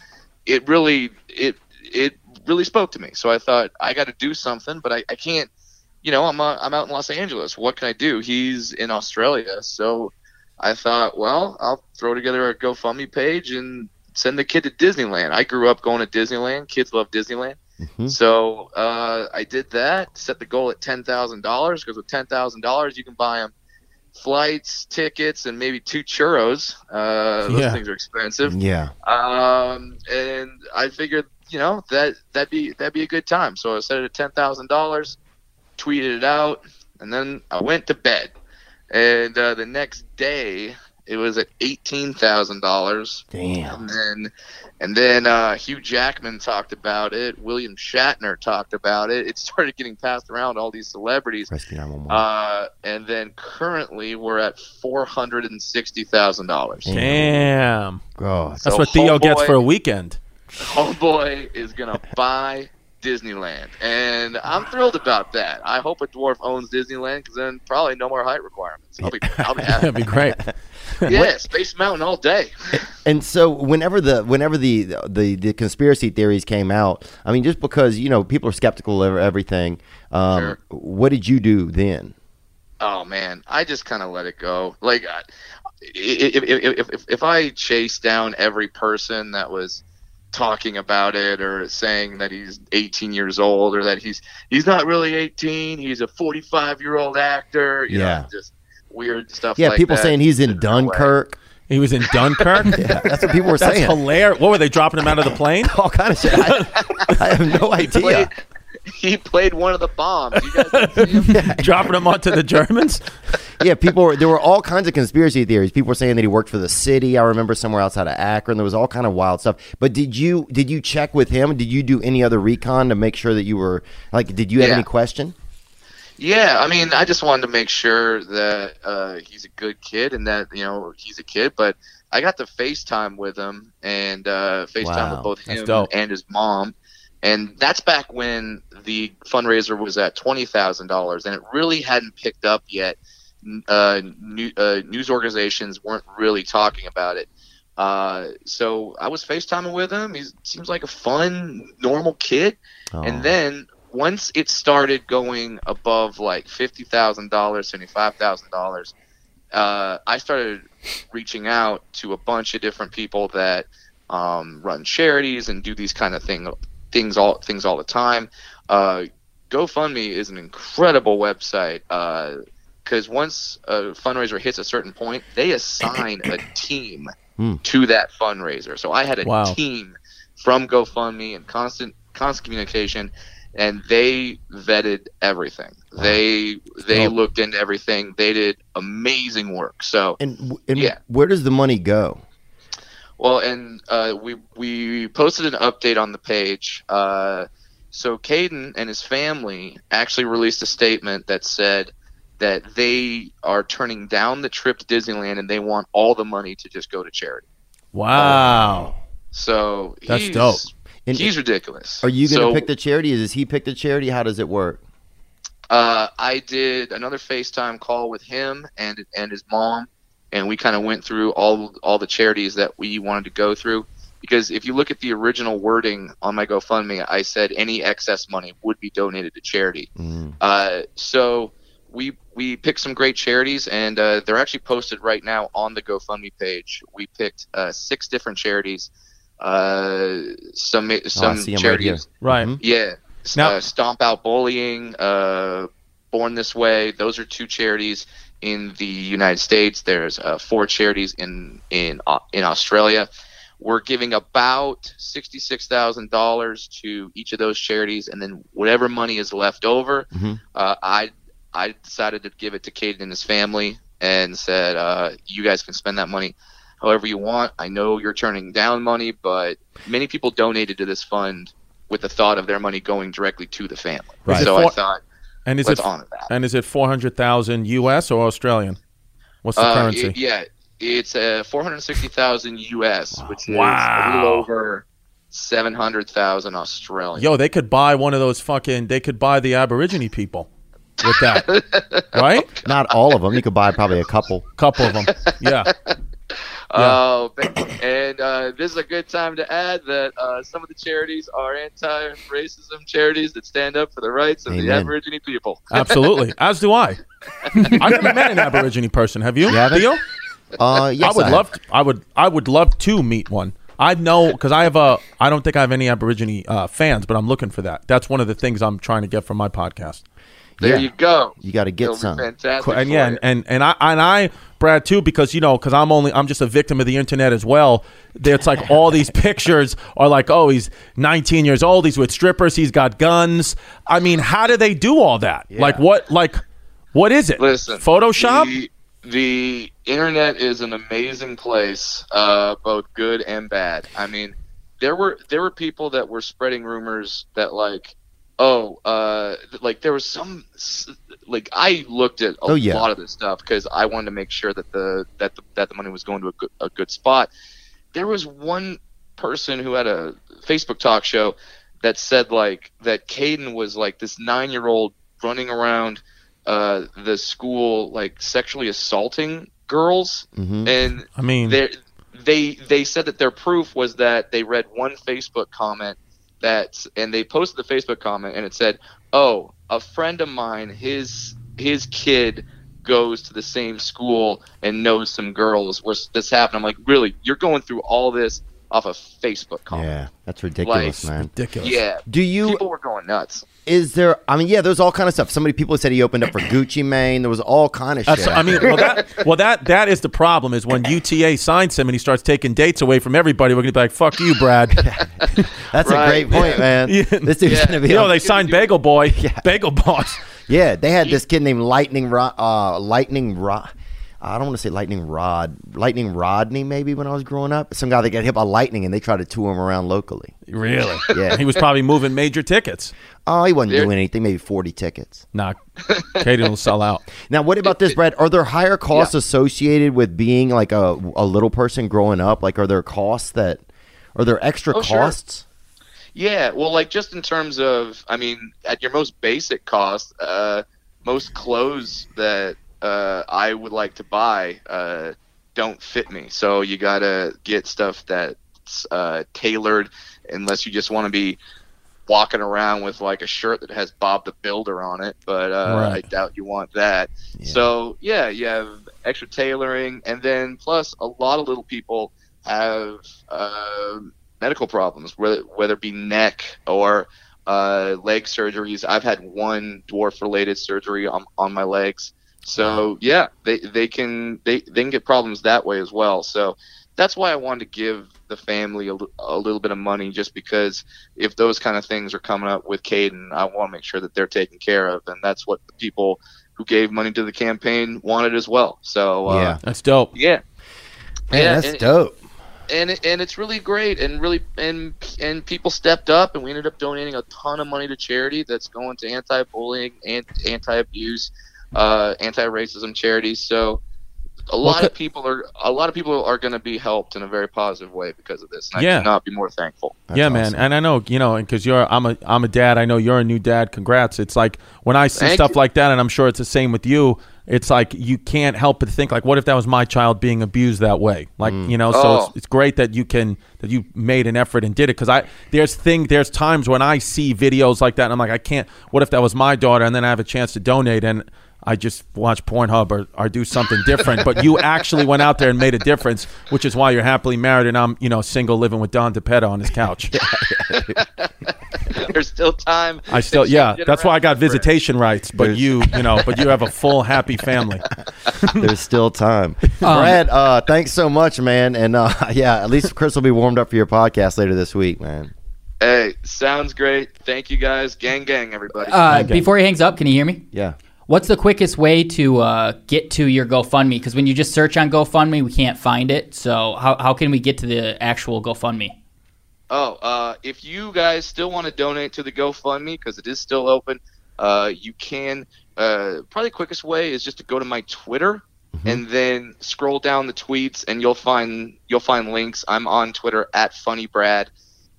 it really it it really spoke to me. So I thought I got to do something, but I, I can't. You know, I'm uh, I'm out in Los Angeles. What can I do? He's in Australia, so I thought, well, I'll throw together a GoFundMe page and send the kid to Disneyland. I grew up going to Disneyland. Kids love Disneyland. Mhm. So uh, I did that. Set the goal at ten thousand dollars because with ten thousand dollars you can buy them flights, tickets, and maybe two churros. Uh, those Yeah. things are expensive. Yeah, Um, and I figured, you know, that that'd be that'd be a good time. So I set it at ten thousand dollars, tweeted it out, and then I went to bed. And uh, the next day, it was at eighteen thousand dollars. damn. And then, and then uh, Hugh Jackman talked about it. William Shatner talked about it. It started getting passed around all these celebrities. Rescue 911. Uh, and then currently, we're at four hundred and sixty thousand dollars. Damn. God. That's So what Theo gets for a weekend. Homeboy is gonna buy Disneyland, and I'm thrilled about that. I hope a dwarf owns Disneyland because then probably no more height requirements. I'll be, I'll be happy. That'd be great. yeah, Space Mountain all day. And so whenever the whenever the, the the conspiracy theories came out, I mean, just because you know people are skeptical of everything, um, Sure. what did you do then? Oh man, I just kind of let it go. Like, if, if, if, if, if I chase down every person that was talking about it or saying that he's 18 years old or that he's he's not really 18, he's a 45 year old actor, you Yeah. know, just weird stuff. Yeah, like people that. saying he's in Dunkirk. He was in Dunkirk. Yeah, that's what people were That's saying. hilarious. What were they dropping him out of the plane? All kind of shit. I, I have no He idea. played, he played one of the bombs. You guys see him? dropping him onto the Germans? yeah, people were there were all kinds of conspiracy theories. People were saying that he worked for the city. I remember somewhere outside of Akron. There was all kind of wild stuff. But did you did you check with him? Did you do any other recon to make sure that you were like? Did you have Yeah. any question? Yeah, I mean, I just wanted to make sure that uh, he's a good kid and that you know he's a kid. But I got to FaceTime with him and uh, FaceTime Wow, with both him and his mom, and that's back when the fundraiser was at twenty thousand dollars, and it really hadn't picked up yet. Uh, new, uh, news organizations weren't really talking about it. Uh, so I was FaceTiming with him. He seems like a fun, normal kid. Oh. And then once it started going above like fifty thousand dollars, seventy five thousand dollars, uh, I started reaching out to a bunch of different people that um, run charities and do these kind of thing things all things all the time. Uh, GoFundMe is an incredible website because once a fundraiser hits a certain point, they assign a team Hmm. to that fundraiser. So I had a Wow. team from GoFundMe and constant constant communication, and they vetted everything. They they Dope. looked into everything. They did amazing work. So And, and Yeah. where does the money go? Well, and uh, we we posted an update on the page. Uh, so Quaden and his family actually released a statement that said that they are turning down the trip to Disneyland and they want all the money to just go to charity. Wow. So That's he's, dope. And he's ridiculous. Are you going to So, pick the charity? Is he pick the charity? How does it work? Uh, I did another FaceTime call with him and and his mom, and we kind of went through all all the charities that we wanted to go through. Because if you look at the original wording on my GoFundMe, I said any excess money would be donated to charity. Mm. Uh, so we we picked some great charities, and uh, they're actually posted right now on the GoFundMe page. We picked uh, six different charities. Uh, some Oh, I some see 'em right charities. here. Right. Mhm. Yeah. Now- uh, Stomp Out Bullying, uh, Born This Way. Those are two charities in the United States. There's uh, four charities in in uh, in Australia. We're giving about sixty six thousand dollars to each of those charities, and then whatever money is left over, Mhm. uh, I I decided to give it to Quaden and his family, and said, uh, "You guys can spend that money." However you want. I know you're turning down money, but many people donated to this fund with the thought of their money going directly to the family. Right. So it I thought, And is let's it honor that. and is it four hundred thousand U.S. or Australian? What's the Uh, currency? it- yeah, it's uh, 460,000 US, which is a little over 700,000 Australian. Yo, they could buy one of those fucking. They could buy the Aborigine people with that, right? Not all of them. You could buy probably a couple. Couple of them. Yeah. Oh, ba- and uh, this is a good time to add that uh, some of the charities are anti-racism charities that stand up for the rights of the Amen. Aborigine people. Absolutely. As do I. I've never met an Aborigine person. Have you? haven't? Theo? Uh, yes, I would have. love. To, I would. I would love to meet one. I know because I have a. I don't think I have any Aborigine uh, fans, but I'm looking for that. That's one of the things I'm trying to get from my podcast. There Yeah. you go. You got to get It'll be some. fantastic. and yeah, and, and and I and I Brad too because you know because I'm only I'm just a victim of the internet as well. It's like all these pictures are like oh he's 19 years old he's with strippers he's got guns. I mean how do they do all that? Like what like what is it? Listen, Photoshop. The, the internet is an amazing place, uh, both good and bad. I mean, there were there were people that were spreading rumors that like, oh, uh, like there was some s- like I looked at a Oh, yeah. lot of this stuff because I wanted to make sure that the that the that the money was going to a good, a good spot. There was one person who had a Facebook talk show that said like that Quaden was like this nine year old running around uh, the school like sexually assaulting girls, Mhm. and I mean they they they said that their proof was that they read one Facebook comment that and they posted the Facebook comment and it said, "Oh, a friend of mine, his his kid." goes to the same school and knows some girls where this happened. I'm like, really? You're going through all this off a Facebook comment? Yeah, that's ridiculous, Like- man. ridiculous. Yeah. Do you? People were going nuts. Is there? I mean, yeah, there's all kind of stuff. Somebody people said he opened up for Gucci Mane. There was all kind of shit. I mean, well that well that that is the problem is when UTA signs him and he starts taking dates away from everybody. We're gonna be like, "Fuck you, Brad." that's a great point, man. Yeah. This dude's Yeah. gonna be. you know, they signed Bagel Boy, Bagel Boss. yeah, they had this kid named Lightning Rod. Uh, Lightning Rod. I don't want to say Lightning Rod. Lightning Rodney, maybe when I was growing up. Some guy that got hit by lightning and they tried to tour him around locally. Really? Yeah. He was probably moving major tickets. Oh, he wasn't There- doing anything. Maybe forty tickets. Nah, Katie will sell out. Now, what about this, Brad? Are there higher costs Yeah. associated with being like a, a little person growing up? Like, are there costs that are there extra Oh, sure. costs? Yeah, well, like just in terms of, I mean, at your most basic cost, uh, most clothes that uh, I would like to buy uh, don't fit me. So you gotta get stuff that's uh, tailored, unless you just want to be walking around with like a shirt that has Bob the Builder on it. But uh, Right. I doubt you want that. Yeah. So yeah, you have extra tailoring, and then plus a lot of little people have uh, medical problems, whether whether it be neck or uh, leg surgeries. I've had one dwarf related surgery on, on my legs. So yeah, they, they can they, they can get problems that way as well. So that's why I wanted to give the family a, a little bit of money, just because if those kind of things are coming up with Quaden, I want to make sure that they're taken care of, and that's what the people who gave money to the campaign wanted as well. So uh, Yeah. That's dope. yeah, Man, Yeah, that's and- dope. and it, and it's really great and really and and people stepped up and we ended up donating a ton of money to charity that's going to anti-bullying and anti-abuse uh, anti-racism charities so a lot could- of people are a lot of people are going to be helped in a very positive way because of this and Yeah. i could not be more thankful That's yeah, man, awesome. and I know you know, because you're I'm a I'm a dad. I know you're a new dad. Congrats! It's like when I see Thank stuff you. like that, and I'm sure it's the same with you. It's like you can't help but think like, what if that was my child being abused that way? Like you know, so Oh. it's, it's great that you can that you made an effort and did it. Because I there's thing there's times when I see videos like that, and I'm like, I can't. What if that was my daughter, and then I have a chance to donate and. I just watch Pornhub or, or do something different, but you actually went out there and made a difference, which is why you're happily married and I'm, you know, single living with Don DePetta on his couch. there's still time I still, yeah, that's why I got visitation rights. But you, you know, but you have a full happy family. There's still time. Brad, uh, thanks so much, man. And uh, yeah, at least Chris will be warmed up for your podcast later this week, man. hey sounds great thank you guys gang gang everybody Uh, Okay. Before he hangs up, can you hear me? Yeah. What's the quickest way to uh, get to your GoFundMe? Because when you just search on GoFundMe, we can't find it. So how, how can we get to the actual GoFundMe? Oh, uh, if you guys still want to donate to the GoFundMe because it is still open, uh, you can. Uh, probably the quickest way is just to go to my Twitter and then scroll down the tweets, and you'll find you'll find links. I'm on Twitter at Funny Brad,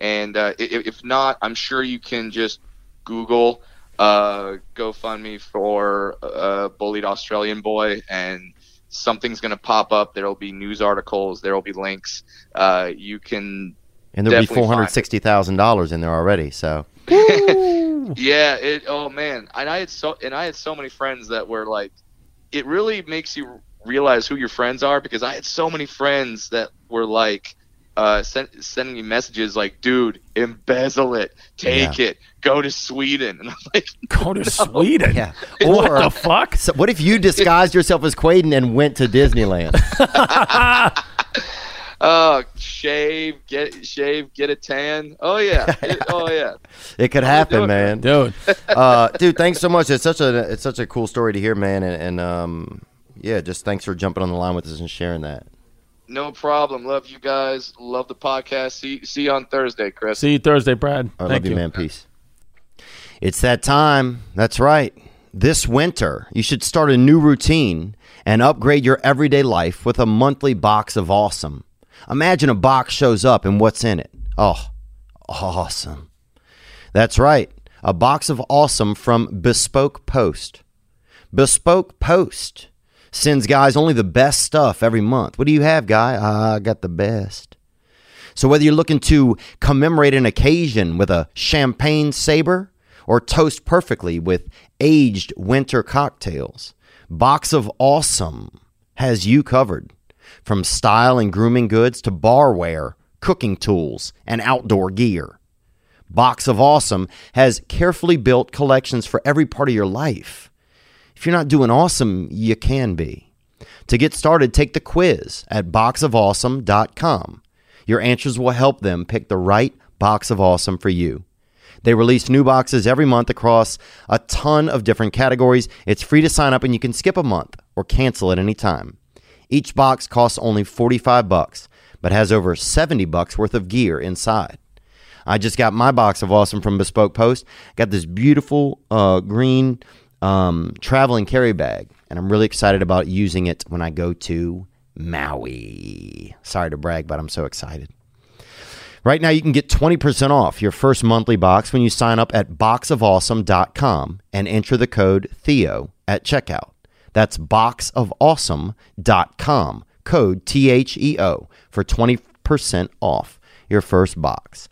and uh, i- i- if not, I'm sure you can just Google uh, GoFundMe for a bullied Australian boy, and something's going to pop up. There'll be news articles. There'll be links. Uh, you can And there'll be four hundred sixty thousand dollars in there already. So Yeah, it. Oh man, and I had so and I had so many friends that were like, it really makes you realize who your friends are because I had so many friends that were like, uh, send, sending me messages like, dude, embezzle it, take it, go to Sweden, and I'm like, Go to Sweden. yeah. What Or the fuck? so what if you disguised yourself as Quaden and went to Disneyland? oh, shave, get shave, get a tan. Oh yeah, It- oh yeah. It could happen, it, man. Dude, uh, dude, thanks so much. It's such a it's such a cool story to hear, man. And, and um, yeah, just thanks for jumping on the line with us and sharing that. No problem. Love you guys. Love the podcast. See see you on Thursday, Chris. see you Thursday, Brad. I Thank love you, man. Peace. It's that time. That's right. This winter, you should start a new routine and upgrade your everyday life with a monthly box of awesome. Imagine a box shows up and what's in it. Oh, awesome. That's right. A box of awesome from Bespoke Post. Bespoke Post sends guys only the best stuff every month. What do you have, guy? Ah, I got the best. So whether you're looking to commemorate an occasion with a champagne saber or toast perfectly with aged winter cocktails, Box of Awesome has you covered. From style and grooming goods to barware, cooking tools, and outdoor gear. Box of Awesome has carefully built collections for every part of your life. If you're not doing awesome, you can be. To get started, take the quiz at boxofawesome.com. Your answers will help them pick the right box of awesome for you. They release new boxes every month across a ton of different categories. It's free to sign up and you can skip a month or cancel at any time. Each box costs only 45 bucks, but has over 70 bucks worth of gear inside. I just got my box of awesome from Bespoke Post. Got this beautiful uh, green um, traveling carry bag, and I'm really excited about using it when I go to Maui. Sorry to brag, but I'm so excited. Right now, you can get 20% off your first monthly box when you sign up at boxofawesome.com and enter the code Theo at checkout. That's boxofawesome.com, code T H E O, for 20% off your first box.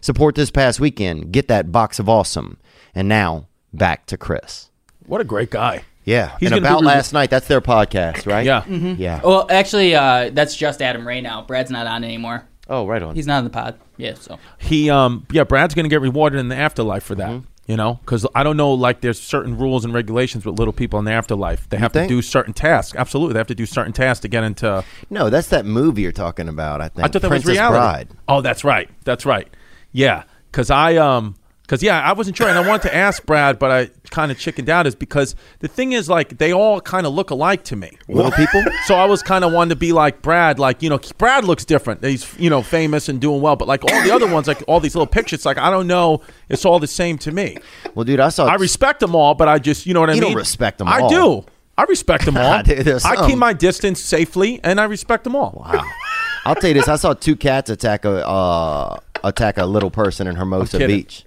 Support this past weekend. Get that box of awesome. And now, back to Chris. What a great guy. Yeah. He's and about re- last night, that's their podcast, right? Yeah. Yeah. Well, actually, uh, that's just Adam Ray now. Brad's not on anymore. Oh, right on. He's not in the pod. Yeah, so he um yeah brad's gonna get rewarded in the afterlife for that Mm-hmm. you know because i don't know like there's certain rules and regulations with little people in the afterlife they have think? to do certain tasks absolutely they have to do certain tasks to get into no, that's that movie you're talking about, I think. i thought that Princess was reality Bride. oh that's right that's right yeah because i um because yeah i wasn't sure and i wanted to ask brad but i kind of chickened out is because the thing is like they all kind of look alike to me Little people? so I was kind of wanting to be like Brad, like you know, Brad looks different. He's you know famous and doing well, but like all the other ones, like all these little pictures, like I don't know, it's all the same to me. Well, dude, I saw. I respect them all, but I just you know what I You mean. don't respect 'em I all. do. I respect them all. Dude, there's I some. keep my distance safely, and I respect them all. Wow. I'll tell you this: I saw two cats attack a uh, attack a little person in Hermosa. Beach,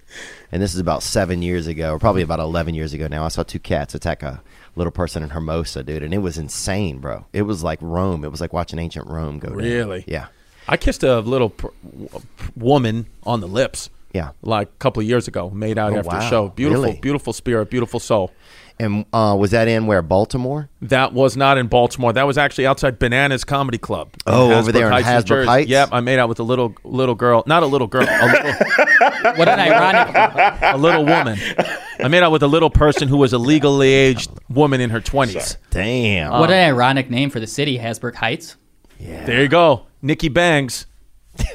and this is about seven years ago, or probably about eleven years ago now. I saw two cats attack a little person in Hermosa, dude, and it was insane, bro. It was like Rome. It was like watching ancient Rome go down. Really? Yeah. I kissed a little pr- w- woman on the lips. Yeah. Like a couple of years ago, made out Oh, after wow. a show. Beautiful, Really? beautiful spirit, beautiful soul. And uh, was that in where Baltimore? That was not in Baltimore. That was actually outside Bananas Comedy Club. in Oh, over there in New Hasbrouck Jersey. Heights? Yep, I made out with a little little girl, not a little girl, a little, what an ironic. a little woman. I made out with a little person who was a legally aged woman in her twenties. Damn. What an ironic name for the city, Hasbrouck Heights. Yeah. There you go, Nikki Bangs.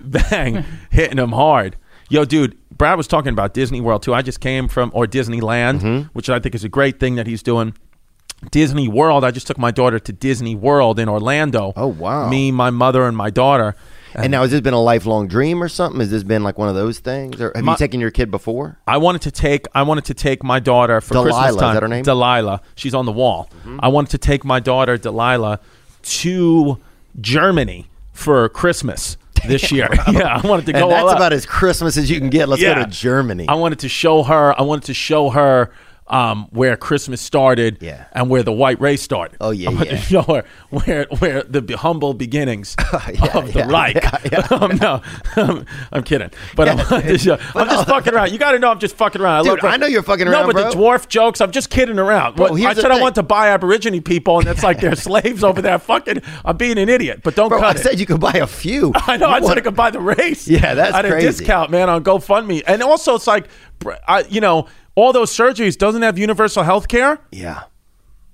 Bang, hitting him hard. Yo, dude, Brad was talking about Disney World too. I just came from or Disneyland, Mm-hmm. which I think is a great thing that he's doing. Disney World. I just took my daughter to Disney World in Orlando. Oh, wow. Me, my mother, and my daughter. and now has this been a lifelong dream or something? Has this been like one of those things, or have My- you taken your kid before? I wanted to take I wanted to take my daughter for Delilah, Christmas is that her name? Delilah. She's on the wall. I wanted to take my daughter Delilah to Germany for Christmas this year. yeah, I wanted to go And that's about as Christmas as you can get. Let's Yeah. go to Germany. I wanted to show her. I wanted to show her um, where Christmas started Yeah. and where the white race started. Oh, yeah, yeah. her where where the humble beginnings Yeah, of the Reich. um, no, I'm, I'm kidding, but I wanted to show, I'm just fucking around. You got to know I'm just fucking around. I Dude, I know you're fucking around. No, but the dwarf jokes. I'm just kidding around. Bro, I said I want to buy Aborigine people, and it's like they're slaves over there. Fucking, I'm being an idiot. But don't Bro, I it. said you could buy a few. I know. You I said want- I could buy the race. Yeah, that's at a discount, man, on GoFundMe. And also, it's like, I, you know, all those surgeries doesn't have universal health care. Yeah.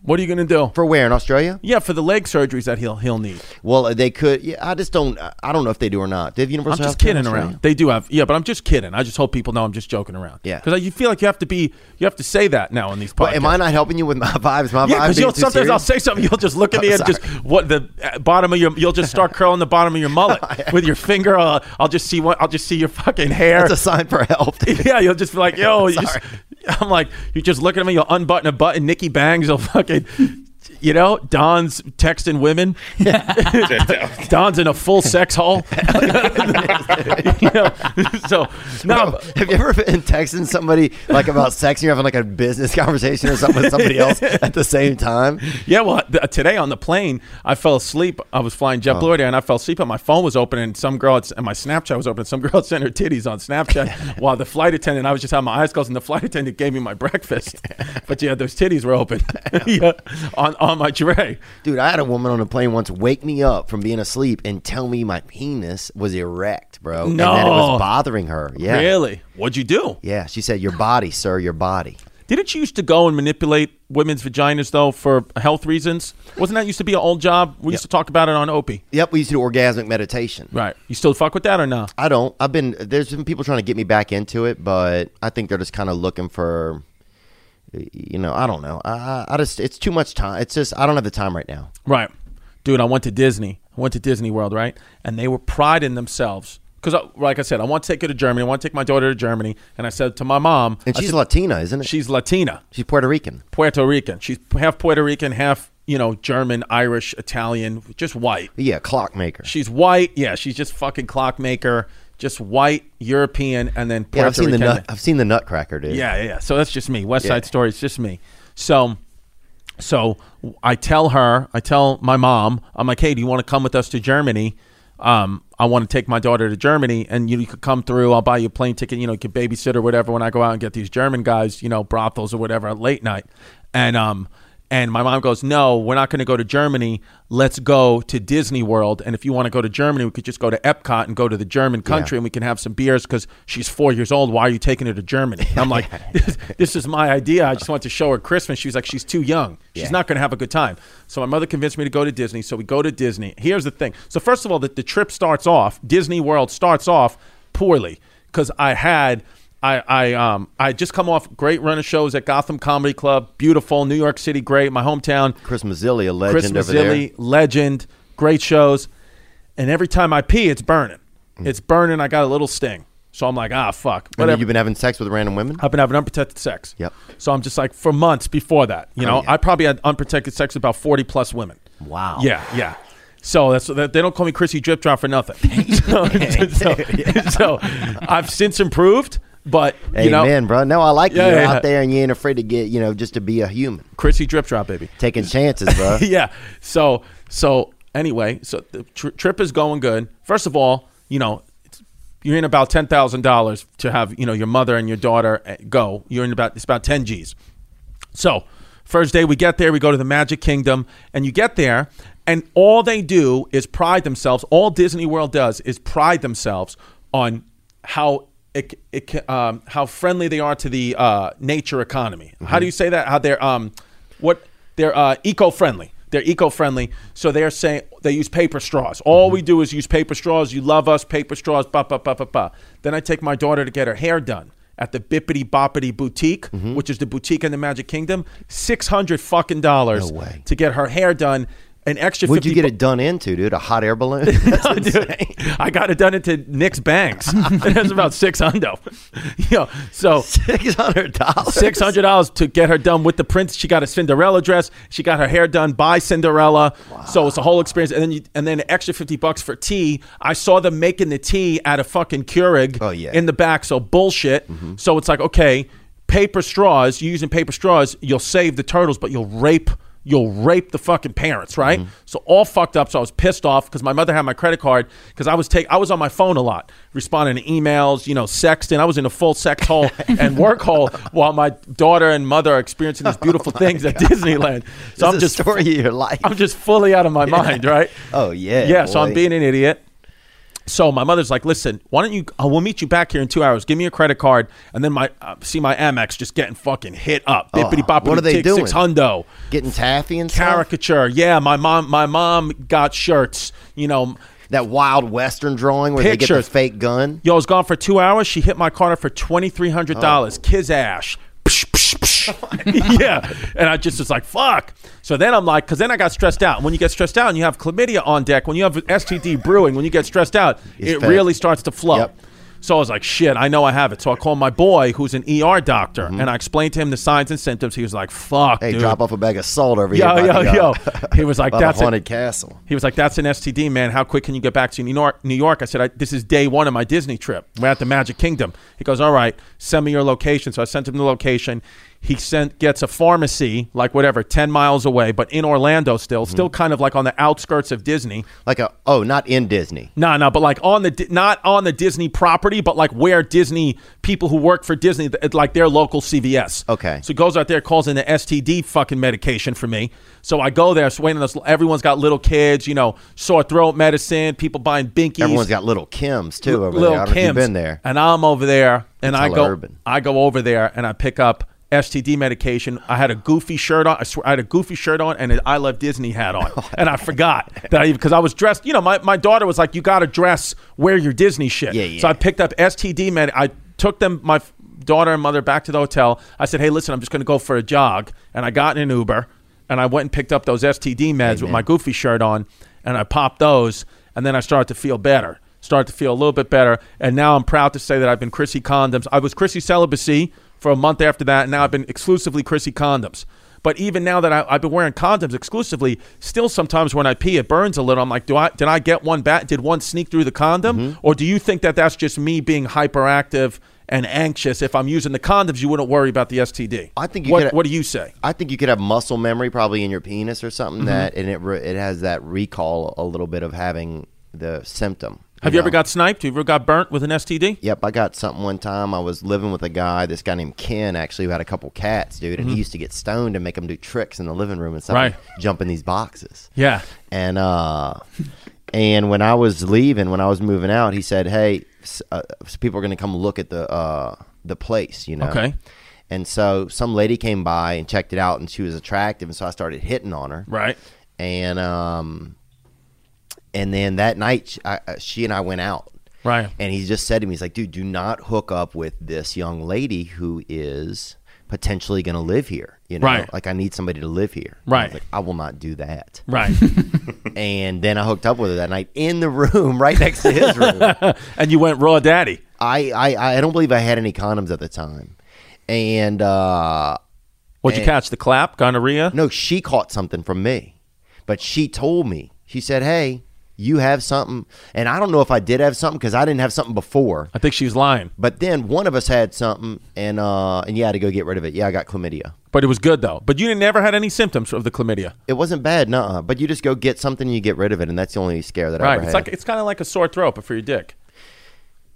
What are you going to do? For where in Australia? yeah, for the leg surgeries that he'll he'll need. Well, they could. Yeah, I just don't. I don't know if they do or not. They have universal. I'm just kidding around. They do have, yeah, but I'm just kidding. I just hope people know I'm just joking around. Yeah. because you feel like you have to be, you have to say that now in these podcasts. But am I not helping you with my vibes? My Yeah, vibes. because sometimes I'll say something, you'll just look at me and just what the uh, bottom of your, you'll just start curling the bottom of your mullet with your finger. Uh, I'll just see what, I'll just see your fucking hair. That's a sign for help. dude. Yeah, you'll just be like, yo, you just. I'm like, you're just look at me, you'll unbutton a button, Nikki Bangs will fucking, you know, Don's texting women. Don's in a full sex hole. you know, so, no, Bro, have you ever been texting somebody like about sex and you're having like a business conversation or something with somebody else at the same time? Yeah, well, th- today on the plane, I fell asleep. I was flying Oh. JetBlue and I fell asleep, and my phone was open, and some girl, had, and my Snapchat was open. And Some girl sent her titties on Snapchat while the flight attendant, I was just having my eyes closed, and the flight attendant gave me my breakfast. but yeah, those titties were open yeah, on, on my tray. Dude, I had a woman on a plane once wake me up from being asleep and tell me my penis was erect, bro. And that it was bothering her. Yeah. Really? What'd you do? Yeah. She said, Your body, sir, your body. Didn't you used to go and manipulate women's vaginas, though, for health reasons? Wasn't that used to be an old job? We used to talk about it on Opie. Yep, we used to do orgasmic meditation. Right. You still fuck with that or not? I don't. I've been there's been people trying to get me back into it, but I think they're just kind of looking for you know, I don't know. I, I just it's too much time. It's just I don't have the time right now. Right. Dude, I went to Disney. I went to Disney World, right? And they were priding themselves. Because, uh, like I said, I want to take her to Germany. I want to take my daughter to Germany. And I said to my mom, And she's said, Latina, isn't it? she's Latina, she's Puerto Rican. Puerto Rican. She's half Puerto Rican, half, you know, German, Irish, Italian, just white. Yeah, clockmaker. She's white. Yeah, she's just fucking clockmaker, just white, European, and then Puerto Yeah, I've seen the nut. I've seen the Nutcracker, dude. Yeah, yeah. So that's just me. West Yeah. Side Story is just me. So, so I tell her, I tell my mom, I'm like, hey, do you want to come with us to Germany? Um, I want to take my daughter to Germany, and you, you could come through. I'll buy you a plane ticket. You know, you could babysit or whatever when I go out and get these German guys, you know, brothels or whatever at late night. And um, and my mom goes, "No, we're not going to go to Germany. Let's go to Disney World. And if you want to go to Germany, we could just go to Epcot and go to the German country, and we can have some beers because she's four years old. Why are you taking her to Germany?" And I'm like, this, "This is my idea. I just want to show her Christmas." She was like, "She's too young. She's Yeah. not going to have a good time." So my mother convinced me to go to Disney. So we go to Disney. Here's the thing. So first of all, the, the trip starts off. Disney World starts off poorly because I had. I, I um I just come off great run of shows at Gotham Comedy Club, beautiful New York City, great my hometown. Chris Mazzilli, a legend Chris over there. Mazzilli, legend, great shows. And every time I pee, it's burning. It's burning. I got a little sting. So I'm like, ah, fuck. And you've been having sex with random women. I've been having unprotected sex. Yep. So I'm just like, for months before that, you know, yeah. I probably had unprotected sex with about 40 plus women. Wow. Yeah, yeah. So that's that, they don't call me Chrissy Drip Drop for nothing. so, so, so I've since improved, but you know, Amen, bro. No, I like you. Yeah, You're yeah, out there and you ain't afraid to get, you know, just to be a human. Chrissy Drip Drop, baby. Taking chances, bro. yeah. So so anyway, so the tr- trip is going good. First of all, you know, it's, you're in about ten thousand dollars to have you know your mother and your daughter uh, go. You're in about it's about ten G's. So first day we get there, we go to the Magic Kingdom, and you get there, and all they do is pride themselves. All Disney World does is pride themselves on how. It, it, um, how friendly they are to the uh, nature economy. How do you say that? How they're um, what they're uh, eco-friendly. They're eco-friendly, so they're saying they use paper straws. All we do is use paper straws. You love us, paper straws. Ba ba ba ba ba. Then I take my daughter to get her hair done at the Bibbidi Bobbidi Boutique, which is the boutique in the Magic Kingdom. Six hundred fucking dollars No to get her hair done. An extra. What'd you get bu- it done into, dude? A hot air balloon? That's no, dude. I got it done into Nick's banks. That's about six hundo. you know, so Six hundred dollars. Six hundred dollars to get her done with the prince. She got a Cinderella dress. She got her hair done by Cinderella. So it's a whole experience. And then you, and then an extra fifty bucks for tea. I saw them making the tea at a fucking Keurig. Oh, yeah. In the back. So bullshit. Mm-hmm. So it's like okay, paper straws. you're using paper straws, you'll save the turtles, but you'll rape. You'll rape the fucking parents, right? Mm-hmm. So all fucked up. So I was pissed off because my mother had my credit card because I was take I was on my phone a lot, responding to emails, you know, sexting. I was in a full sex hole and work hole while my daughter and mother are experiencing these beautiful oh things at Disneyland. So This I'm just story of your life. I'm just fully out of my mind, right? Oh, yeah, yeah. So I'm being an idiot. So my mother's like, "Listen, why don't you? We'll meet you back here in two hours. Give me a credit card, and then my uh, see my Amex just getting fucking hit up. Oh, Bibbidi bobbidi what are they tick, doing? Six hundo Getting taffy and stuff. caricature. Yeah, my mom. My mom got shirts. You know, That wild western drawing where they get Pictures. the fake gun. Yo, I was gone for two hours. She hit my car for twenty three hundred dollars. Kiss ash. Yeah, and I just was like, "Fuck." So then I'm like, because then I got stressed out. When you get stressed out, and you have chlamydia on deck. When you have STD brewing, when you get stressed out, It's it bad. really starts to flow. Yep. So I was like, "Shit, I know I have it." So I called my boy, who's an ER doctor, Mm-hmm. and I explained to him the signs and symptoms. He was like, "Fuck, Hey, dude." drop off a bag of salt over Yo, here. yo, yo. He was like, about "That's a it." haunted castle. He was like, "That's an STD, man. How quick can you get back to New York?" New York. I said, I, "This is day one of my Disney trip. We're at the Magic Kingdom." He goes, "All right, send me your location." So I sent him the location. He sent gets a pharmacy, like whatever, ten miles away, but in Orlando still, Mm-hmm. still kind of like on the outskirts of Disney. Like a oh, not in Disney. No, no, but like on the not on the Disney property, but like where Disney people who work for Disney, like their local CVS. Okay. So he goes out there, calls in the STD fucking medication for me. So I go there, swinging this. Everyone's got little kids, you know, sore throat medicine. People buying binkies. Everyone's got little Kims too over little there. I don't know if you've Kims. been there. and I'm over there, and It's I go, urban. I go over there, and I pick up. STD medication. I had a goofy shirt on. I, swear, I had a goofy shirt on and an I Love Disney hat on, and I forgot that I because I was dressed. You know, my, my daughter was like, "You got to dress, wear your Disney shit." Yeah, yeah. So I picked up STD med. I took them, my daughter and mother, back to the hotel. I said, "Hey, listen, I'm just going to go for a jog," and I got in an Uber, and I went and picked up those STD meds with my goofy shirt on, and I popped those, and then I started to feel better. Started to feel a little bit better, and now I'm proud to say that I've been Chrissy condoms. I was Chrissy celibacy for a month after that, and now I've been exclusively Chrissy condoms. But even now that I, I've been wearing condoms exclusively, still sometimes when I pee, it burns a little. I'm like, do I did I get one back? Did one sneak through the condom, Mm-hmm. or do you think that that's just me being hyperactive and anxious? If I'm using the condoms, you wouldn't worry about the STD. I think you what, could- what do you say? I think you could have muscle memory probably in your penis or something Mm-hmm. that, and it it has that recall a little bit of having the symptom. Have you know? ever got sniped? You ever got burnt with an STD? Yep, I got something one time. I was living with a guy, this guy named Ken, actually, who had a couple cats, dude, and he used to get stoned and make them do tricks in the living room and stuff, Mm-hmm. Right. jump in these boxes. Yeah. And uh, and when I was leaving, when I was moving out, he said, "Hey, uh, people are going to come look at the uh, the place, you know." Okay. And so some lady came by and checked it out, and she was attractive, and so I started hitting on her. Right. And um, and then that night, I, uh, she and I went out. Right. And he just said to me, he's like, dude, do not hook up with this young lady who is potentially going to live here. You know, Right. like I need somebody to live here. And I was Right. like, I will not do that. Right. And then I hooked up with her that night in the room right next to his room. and you went raw daddy. I, I, I don't believe I had any condoms at the time. And uh, What'd you And- catch? The clap? Gonorrhea? no, she caught something from me, but she told me, she said, hey, you have something. And I don't know if I did have something because I didn't have something before. I think she was lying. But then one of us had something, and uh, and you had to go get rid of it. Yeah, I got chlamydia. But it was good though. But you never had any symptoms of the chlamydia. It wasn't bad, nuh But you just go get something, and you get rid of it, and that's the only scare that I Right. ever It's had. like it's kind of like a sore throat, but for your dick.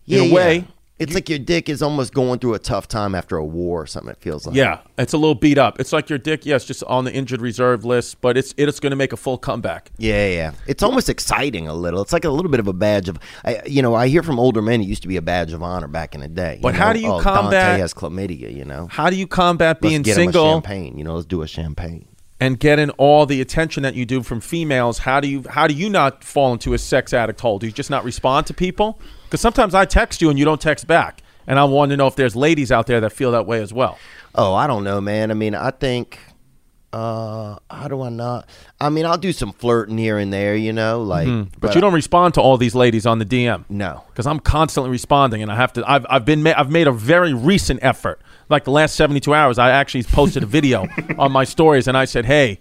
yeah, in a yeah. It's like your dick is almost going through a tough time after a war or something. It feels like. Yeah, it's a little beat up. It's like your dick, yes, just on the injured reserve list, but it's it's going to make a full comeback. Yeah, yeah. It's almost exciting a little. It's like a little bit of a badge of, I, you know, I hear from older men it used to be a badge of honor back in the day. But you how do you oh, combat- Dante has chlamydia, you know. How do you combat being get him a single champagne. You know, let's do a champagne. and getting all the attention that you do from females? How do you how do you not fall into a sex addict hole? Do you just not respond to people? Because sometimes I text you and you don't text back, and I want to know if there's ladies out there that feel that way as well. Oh, I don't know, man. I mean, I think, uh, how do I not? I mean, I'll do some flirting here and there, you know, like, Mm-hmm. But, you don't respond to all these ladies on the DM. No. because I'm constantly responding, and I have to. I've I've been ma- I've made a very recent effort. Like the last 72 hours, I actually posted a video on my stories, and I said, "Hey,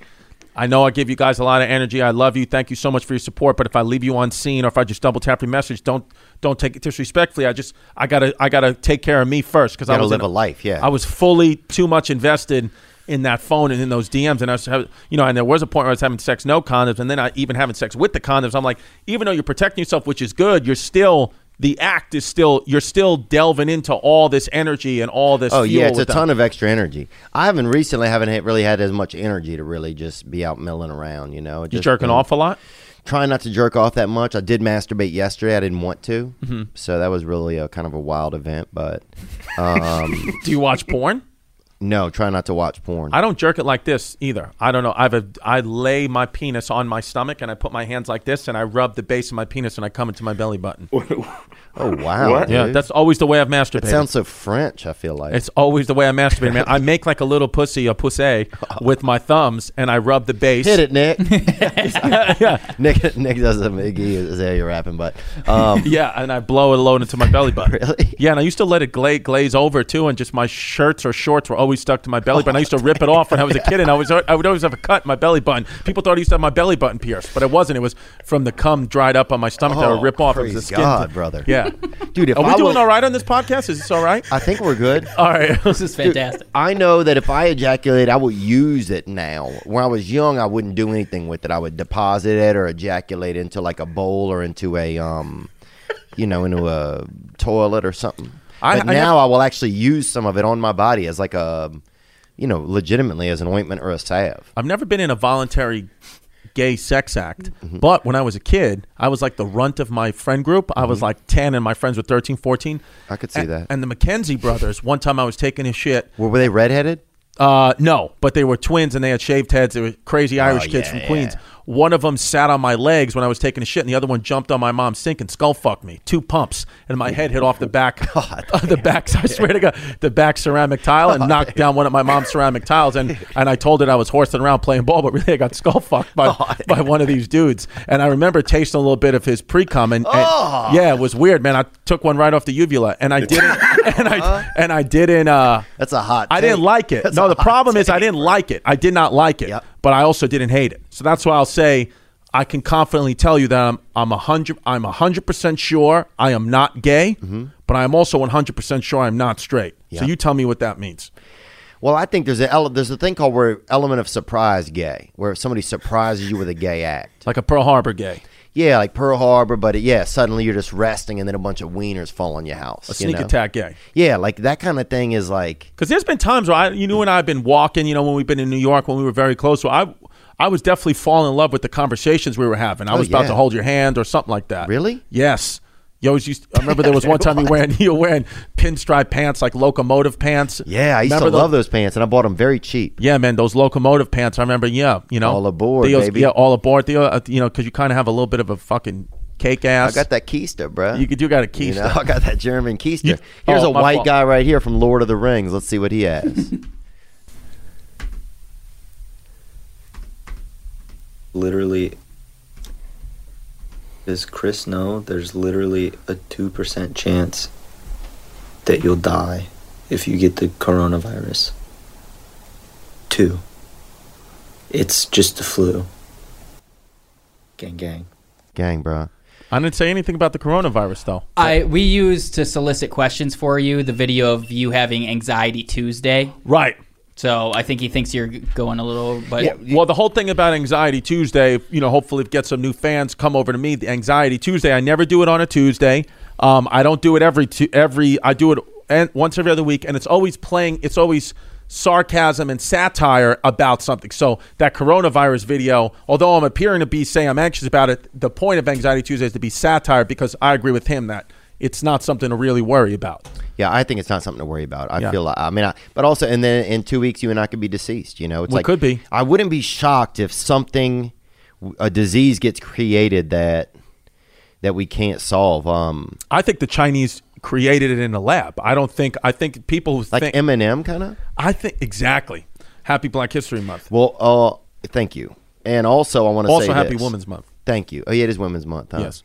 I know I give you guys a lot of energy. I love you. Thank you so much for your support. But if I leave you unseen, or if I just double tap your message, don't don't take it disrespectfully. I just I gotta I gotta take care of me first because I Gotta was live in a life, yeah. I was fully too much invested." In that phone and in those DMs, and I was, you know, and there was a point where I was having sex no condoms, and then I even having sex with the condoms. I'm like, even though you're protecting yourself, which is good, you're still the act is still you're still delving into all this energy and all this. Oh yeah, it's a them. ton of extra energy. I haven't recently haven't really had as much energy to really just be out milling around. You know, You just jerking been off a lot. Trying not to jerk off that much. I did masturbate yesterday. I didn't want to, Mm-hmm. so that was really a kind of a wild event. But um, Do you watch porn? No, try not to watch porn. I don't jerk it like this either. I don't know. I've a, I lay my penis on my stomach and I put my hands like this and I rub the base of my penis and I come into my belly button. oh wow, What? Yeah, dude. that's always the way I've masturbated. That sounds so French. I feel like It's always the way I masturbate, man. I make like a little pussy, a pussy, with my thumbs, and I rub the base. hit it, Nick. yeah, Nick Nick does a Iggy is how you're rapping, but um, yeah, and I blow it load into my belly button. Really? Yeah, and I used to let it gla- glaze over too, and just my shirts or shorts were always stuck to my belly button. I used to rip it off when I was a kid, and I was I would always have a cut in my belly button. People thought I used to have my belly button pierced, but it wasn't. It was from the cum dried up on my stomach that would Oh, rip off. It was the skin. God, brother. Yeah, dude, if are we I doing was- all right on this podcast? Is this all right? I think we're good. All right. This is fantastic. I know that if I ejaculate, I will use it now. When I was young, I wouldn't do anything with it. I would deposit it or ejaculate into like a bowl or into a, um, you know, into a toilet or something. I- but I now I will actually use some of it on my body as like a, you know, legitimately as an ointment or a salve. I've never been in a voluntary gay sex act, Mm-hmm. but when I was a kid, I was like the runt of my friend group. I was like 10 and my friends were 13, 14. Mm-hmm. I could see and, that. And the McKenzie brothers, one time I was taking a shit. Were, were they redheaded? Uh, no, but they were twins and they had shaved heads. They were crazy Irish kids Oh, yeah, from Queens. yeah. One of them sat on my legs when I was taking a shit, and the other one jumped on my mom's sink and skull fucked me. Two pumps, and my head hit off the back, the back. I swear to God, the back ceramic tile, and knocked down one of my mom's ceramic tiles. And and I told it I was horsing around playing ball, but really I got skull fucked by by one of these dudes. And I remember tasting a little bit of his pre cum, and, and- Oh. yeah, it was weird, man. I took one right off the uvula, and I didn't, and I and I didn't. Uh, That's a hot. I didn't like it. That's no, the problem is I didn't like it. I did not like it, Yep. but I also didn't hate it. So that's why I'll say I can confidently tell you that I'm I'm a hundred I'm a hundred percent sure I am not gay, mm-hmm. but I am also one hundred percent sure I'm not straight. So you tell me what that means. Well, I think there's a ele- there's a thing called where element of surprise gay, where somebody surprises you with a gay act. Like a Pearl Harbor gay. Yeah, like Pearl Harbor, but it, yeah, suddenly you're just resting and then a bunch of wieners fall on your house. A sneak know? attack gay. Yeah, like that kind of thing is like Because there's been times where I, you know, and I've been walking, you know, when we've been in New York when we were very close. So I, I was definitely falling in love with the conversations we were having. I Oh, was about to hold your hand or something like that. Really? Yes. You always used. I remember there was one time you wearing you were wearing pinstripe pants like locomotive pants. yeah, I used Remember to tho- love those pants and I bought them very cheap. Yeah, man, those locomotive pants. I remember. Yeah, you know, All aboard, Theo's- baby. Yeah, all aboard. Theo, uh, you know, because you kind of have a little bit of a fucking cake ass. I got that keister, bro. You, you got a You keister. know, I got that German keister. You- Here's oh, a white fault. guy right here from Lord of the Rings. Let's see what he has. literally does chris know there's literally a 2% chance that you'll die if you get the coronavirus two it's just the flu gang gang Gang, bro. I didn't say anything about the coronavirus though. I we used to solicit questions for you the video of you having anxiety Tuesday. Right. So I think he thinks you're going a little, but well, the whole thing about Anxiety Tuesday, you know, hopefully get some new fans come over to me. The Anxiety Tuesday, I never do it on a Tuesday. Um, I don't do it every every. I do it and once every other week, and it's always playing. It's always sarcasm and satire about something. So that coronavirus video, although I'm appearing to be saying I'm anxious about it, the point of Anxiety Tuesday is to be satire because I agree with him that it's not something to really worry about. Yeah, I think it's not something to worry about. I Yeah. feel like, I mean, I, but also, and then in two weeks, you and I could be deceased. You know, it's like could be. I wouldn't be shocked if something, a disease gets created that that we can't solve. Um, I think the Chinese created it in a lab. I don't think. I think people who think like think. Eminem, kind of. I think exactly. Happy Black History Month. Well, uh, thank you. And also, I want to Also, say Happy this. Women's Month. Thank you. Oh, yeah, it is Women's Month. Huh? Yes.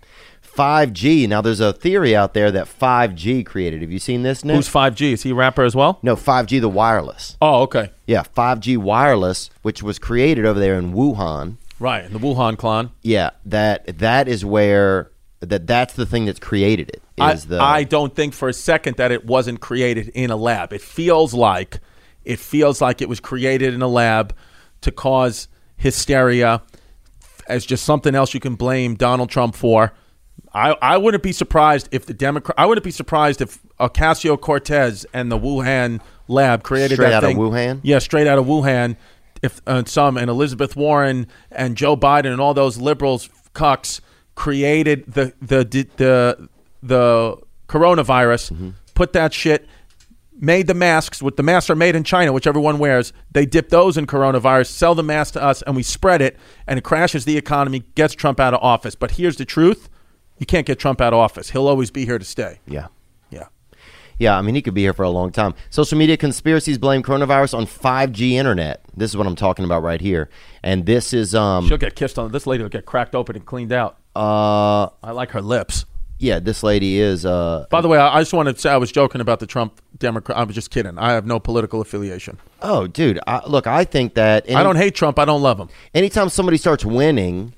5G. Now, there's a theory out there that 5G created. Have you seen this, Nick? Who's 5G? Is he a rapper as well? no, 5G, the wireless. Oh, okay. Yeah, 5G wireless, which was created over there in Wuhan. Right, the Wuhan clan. Yeah, that that is where that that's the thing that's created it. I, the I don't think for a second that it wasn't created in a lab. It feels like it feels like it was created in a lab to cause hysteria as just something else you can blame Donald Trump for. I, I wouldn't be surprised if the Democrat. I wouldn't be surprised if Ocasio Cortez and the Wuhan lab created Straight that out of. Wuhan? Yeah, straight out of Wuhan. If uh, some and Elizabeth Warren and Joe Biden and all those liberals cucks created the the the the coronavirus, Mm-hmm. put that shit, made the masks. With the masks are made in China, which everyone wears. They dip those in coronavirus, sell the mask to us, and we spread it, and it crashes the economy, gets Trump out of office. But here's the truth: you can't get Trump out of office. He'll always be here to stay. yeah. Yeah. Yeah, I mean, he could be here for a long time. Social media conspiracies blame coronavirus on 5G internet. This is what I'm talking about right here. And this is, um, She'll get kissed on. This lady will get cracked open and cleaned out. uh, I like her lips. yeah, this lady is, uh, By the way, I I just wanted to say I was joking about the Trump Democrat. I was just kidding. I have no political affiliation. oh, dude, I, look, I think that any, I don't hate Trump. I don't love him. anytime somebody starts winning,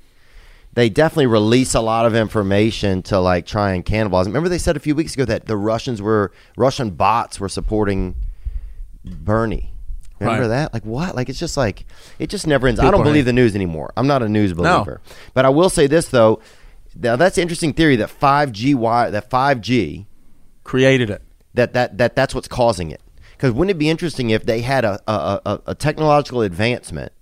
they definitely release a lot of information to like try and cannibalize. Remember, they said a few weeks ago that the Russians were Russian bots were supporting Bernie. Remember Right. that? Like what? Like it's just like it just never ends. I don't believe the news anymore. I'm not a news No. believer. But I will say this though. Now that's an interesting theory that 5G wire that 5G Created it. that that that that's what's causing it. Because wouldn't it be interesting if they had a, a, a, a technological advancement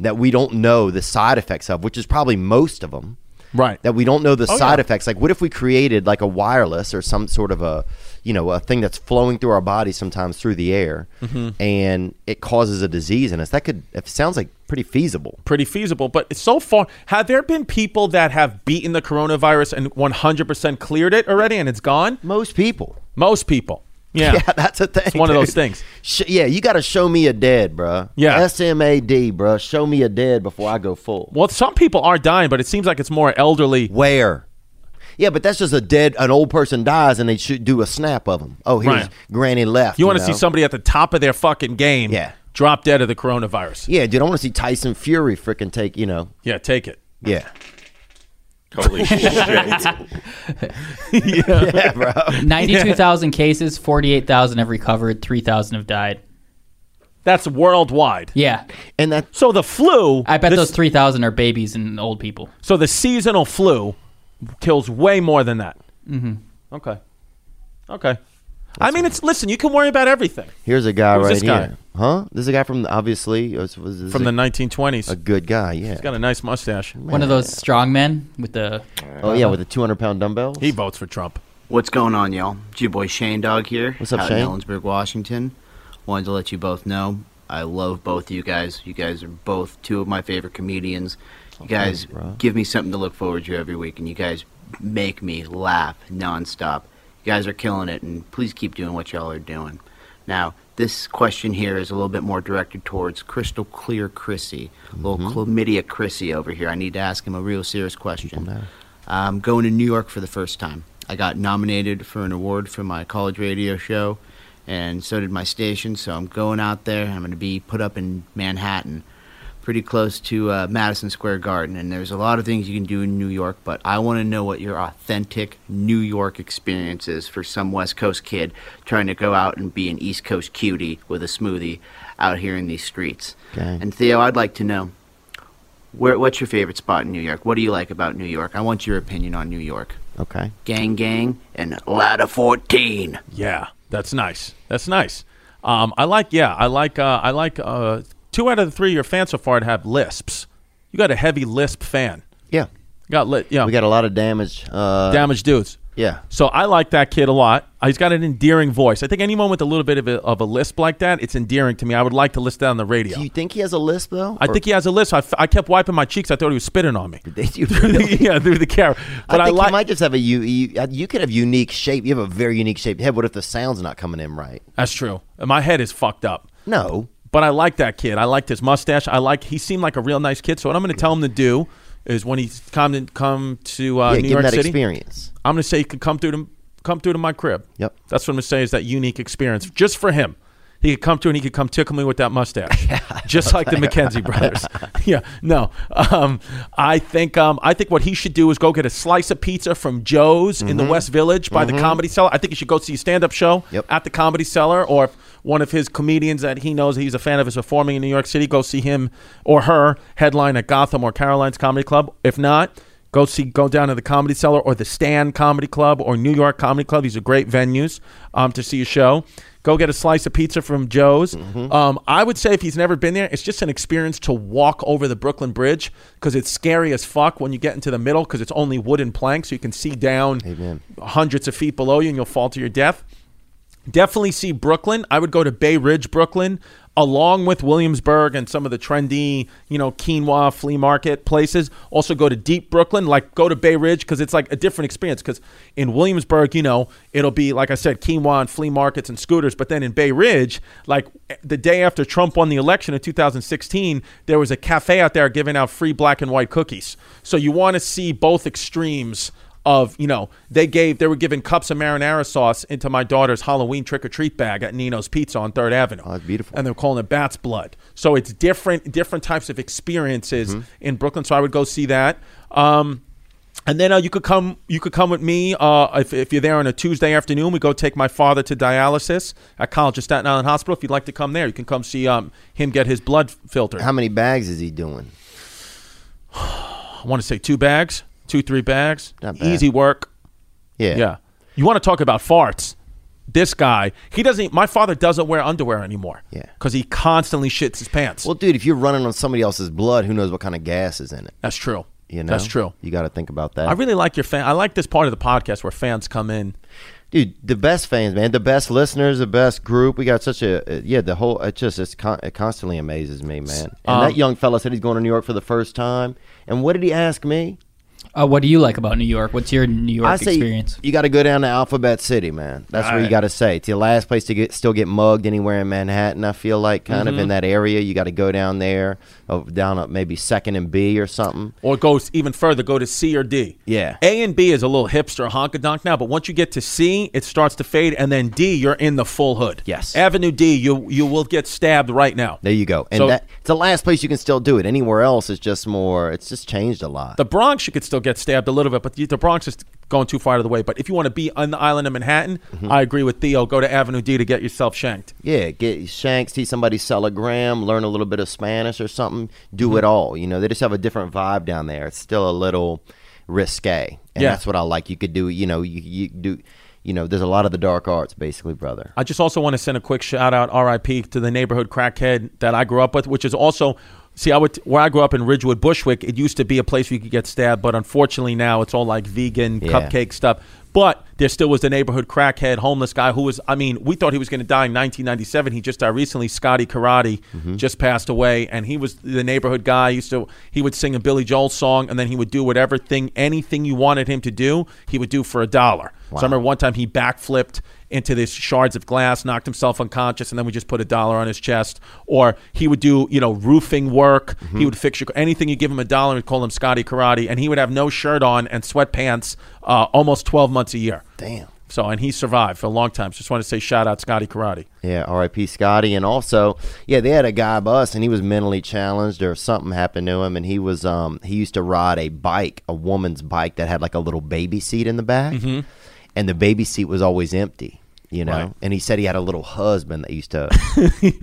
that we don't know the side effects of, which is probably most of them, Right. that we don't know the Oh, side yeah. effects. Like, what if we created like a wireless or some sort of a, you know, a thing that's flowing through our body sometimes through the air, Mm-hmm. and it causes a disease in us? That could. It sounds like pretty feasible. pretty feasible. But so far, have there been people that have beaten the coronavirus and 100% cleared it already and it's gone? Most people. Most people. Yeah. Yeah, that's a thing. It's one of those things. Sh- yeah, you got to show me a dead, bruh. Yeah. S M A D, bruh. Show me a dead before I go full. Well, some people are dying, but it seems like it's more elderly. Where? Yeah, but that's just a dead. An old person dies, and they should do a snap of them. Oh, here's Right. Granny left. You want to see somebody at the top of their fucking game Yeah. drop dead of the coronavirus. Yeah, dude, I want to see Tyson Fury freaking take. You know. Yeah, take it. Yeah. Holy shit. yeah, bro. 92,000 cases, 48,000 have recovered, 3,000 have died. That's worldwide. Yeah, And that So the flu. I bet this- those three thousand are babies and old people. So the seasonal flu kills way more than that. Mm-hmm. Okay. Okay. I mean, it's listen. You can worry about everything here's a guy Who's right this guy? here. Huh? This is a guy from obviously was, was this from a, the 1920s. a good guy. Yeah. He's got a nice mustache. One of those strong men with the. oh yeah, with the 200 pound dumbbells. He votes for Trump. What's going on, y'all? It's your boy Shane Dog here. What's up, out Shane? in Ellensburg, Washington. Wanted to let you both know I love both of you guys. You guys are both two of my favorite comedians. You guys thanks, bro. give me something to look forward to every week, and you guys make me laugh nonstop. You guys are killing it, and please keep doing what y'all are doing. Now, this question here is a little bit more directed towards Crystal Clear Chrissy, little Mm-hmm. chlamydia Chrissy over here. I need to ask him a real serious question. I'm going to New York for the first time. I got nominated for an award for my college radio show, and so did my station. So I'm going out there. I'm going to be put up in Manhattan, pretty close to uh, Madison Square Garden. And there's a lot of things you can do in New York, but I want to know what your authentic New York experience is for some West Coast kid trying to go out and be an East Coast cutie with a smoothie out here in these streets. Okay. And Theo, I'd like to know where, what's your favorite spot in New York? What do you like about New York? I want your opinion on New York. Okay. Gang Gang and Ladder 14. Yeah, that's nice. That's nice. Um, I like. Yeah, I like. Uh, I like. Uh, two out of the three of your fans so far have lisps. You got a heavy lisp fan. Yeah. Got lit. Yeah, We got a lot of damage. Uh, damaged dudes. Yeah. So I like that kid a lot. Uh, He's got an endearing voice. I think anyone with a little bit of a, of a lisp like that, it's endearing to me. I would like to list that on the radio. Do you think he has a lisp though? I think he has a lisp. I, f- I kept wiping my cheeks. I thought he was spitting on me. Did you really? yeah, through the camera. But I I, think like. he might just have a you, you. uh, You could have unique shape. You have a very unique shaped head. What if the sound's not coming in right? That's true. My head is fucked up. No. But I like that kid. I liked his mustache. I like. He seemed like a real nice kid. So what I'm going to tell him to do is when he come to come to uh, yeah, New York that City, experience. I'm going to say he could come through to come through to my crib. Yep. That's what I'm going to say is that unique experience just for him. He could come to and he could come tickle me with that mustache, just like the McKenzie brothers. yeah, no, um, I think um, I think what he should do is go get a slice of pizza from Joe's in the West Village by the Comedy Cellar. I think he should go see a stand-up show Yep. at the Comedy Cellar, or if one of his comedians that he knows he's a fan of is performing in New York City, go see him or her headline at Gotham or Caroline's Comedy Club. If not, go see go down to the Comedy Cellar or the Stand Comedy Club or New York Comedy Club. These are great venues um, to see a show. Go get a slice of pizza from Joe's. Um, I would say if he's never been there, it's just an experience to walk over the Brooklyn Bridge because it's scary as fuck when you get into the middle because it's only wooden planks, so you can see down Amen. hundreds of feet below you and you'll fall to your death. Definitely see Brooklyn. I would go to Bay Ridge, Brooklyn, along with Williamsburg and some of the trendy, you know, quinoa flea market places. Also go to Deep Brooklyn, like go to Bay Ridge because it's like a different experience. Because in Williamsburg, you know, it'll be like I said, quinoa and flea markets and scooters. But then in Bay Ridge, like the day after Trump won the election in 2016, there was a cafe out there giving out free black and white cookies. So you want to see both extremes of you know they gave they were giving cups of marinara sauce into my daughter's Halloween trick or treat bag at Nino's Pizza on Third Avenue. Oh, that's beautiful. And they're calling it Bat's Blood. So it's different different types of experiences Mm-hmm. in Brooklyn. So I would go see that. Um, and then uh, you could come. You could come with me uh, if, if you're there on a Tuesday afternoon. We go take my father to dialysis at College of Staten Island Hospital. If you'd like to come there, you can come see um, him get his blood filtered. How many bags is he doing? I want to say two bags, two three bags. Easy work. Yeah. Yeah. You want to talk about farts? This guy, he doesn't. My father doesn't wear underwear anymore. Yeah. Because he constantly shits his pants. Well, dude, if you're running on somebody else's blood, who knows what kind of gas is in it? that's true. You know, That's true. You got to think about that. I really like your fan. I like this part of the podcast where fans come in. dude the best fans man the best listeners the best group we got such a uh, yeah the whole it just it's con- it constantly amazes me man and Um, that young fella said he's going to new york for the first time and what did he ask me Uh, what do you like about New York? What's your New York I say experience? you got to go down to Alphabet City, man. That's where you Right. got to say. It's the last place to get still get mugged anywhere in Manhattan. I feel like kind Mm-hmm. of in that area. You got to go down there, oh, down at maybe Second and B or something. Or go even further, go to C or D. Yeah. A and B is a little hipster honkadonk now, but once you get to C, it starts to fade, and then D, you're in the full hood. Yes. Avenue D, you you will get stabbed right now. There you go. And So- that it's the last place you can still do it. Anywhere else is just more. It's just changed a lot. The Bronx, you could still get stabbed a little bit, but the, the Bronx is going too far out of the way. But if you want to be on the island of Manhattan, I agree with Theo. Go to Avenue D to get yourself shanked. Yeah, get shanks, see somebody sell a gram, learn a little bit of Spanish or something. Do Mm-hmm. it all. You know, they just have a different vibe down there. It's still a little risque, and Yeah. that's what I like. You could do. You know, you you do. You know, there's a lot of the dark arts, basically, brother. I just also want to send a quick shout out, R.I.P. to the neighborhood crackhead that I grew up with, which is also. See, I would where I grew up in Ridgewood, Bushwick. It used to be a place where you could get stabbed, but unfortunately now it's all like vegan Yeah. cupcake stuff. But there still was the neighborhood crackhead, homeless guy who was. I mean, we thought he was going to die in 1997. He just died recently. Scotty Karate mm-hmm. just passed away, and he was the neighborhood guy. He used to he would sing a Billy Joel song, and then he would do whatever thing, anything you wanted him to do, he would do for a dollar. So I remember one time he backflipped into this shards of glass, knocked himself unconscious, and then we just put a dollar on his chest. Or he would do, you know, roofing work. He would fix your anything you give him a dollar. We'd call him Scotty Karate, and he would have no shirt on and sweatpants uh, almost twelve months a year. Damn. So and he survived for a long time. So just want to say shout out Scotty Karate. Yeah, R.I.P. Scotty, and also, yeah, they had a guy bus, and he was mentally challenged, or something happened to him, and he was, um, he used to ride a bike, a woman's bike that had like a little baby seat in the back, and the baby seat was always empty, you know. Right. And he said he had a little husband that used to,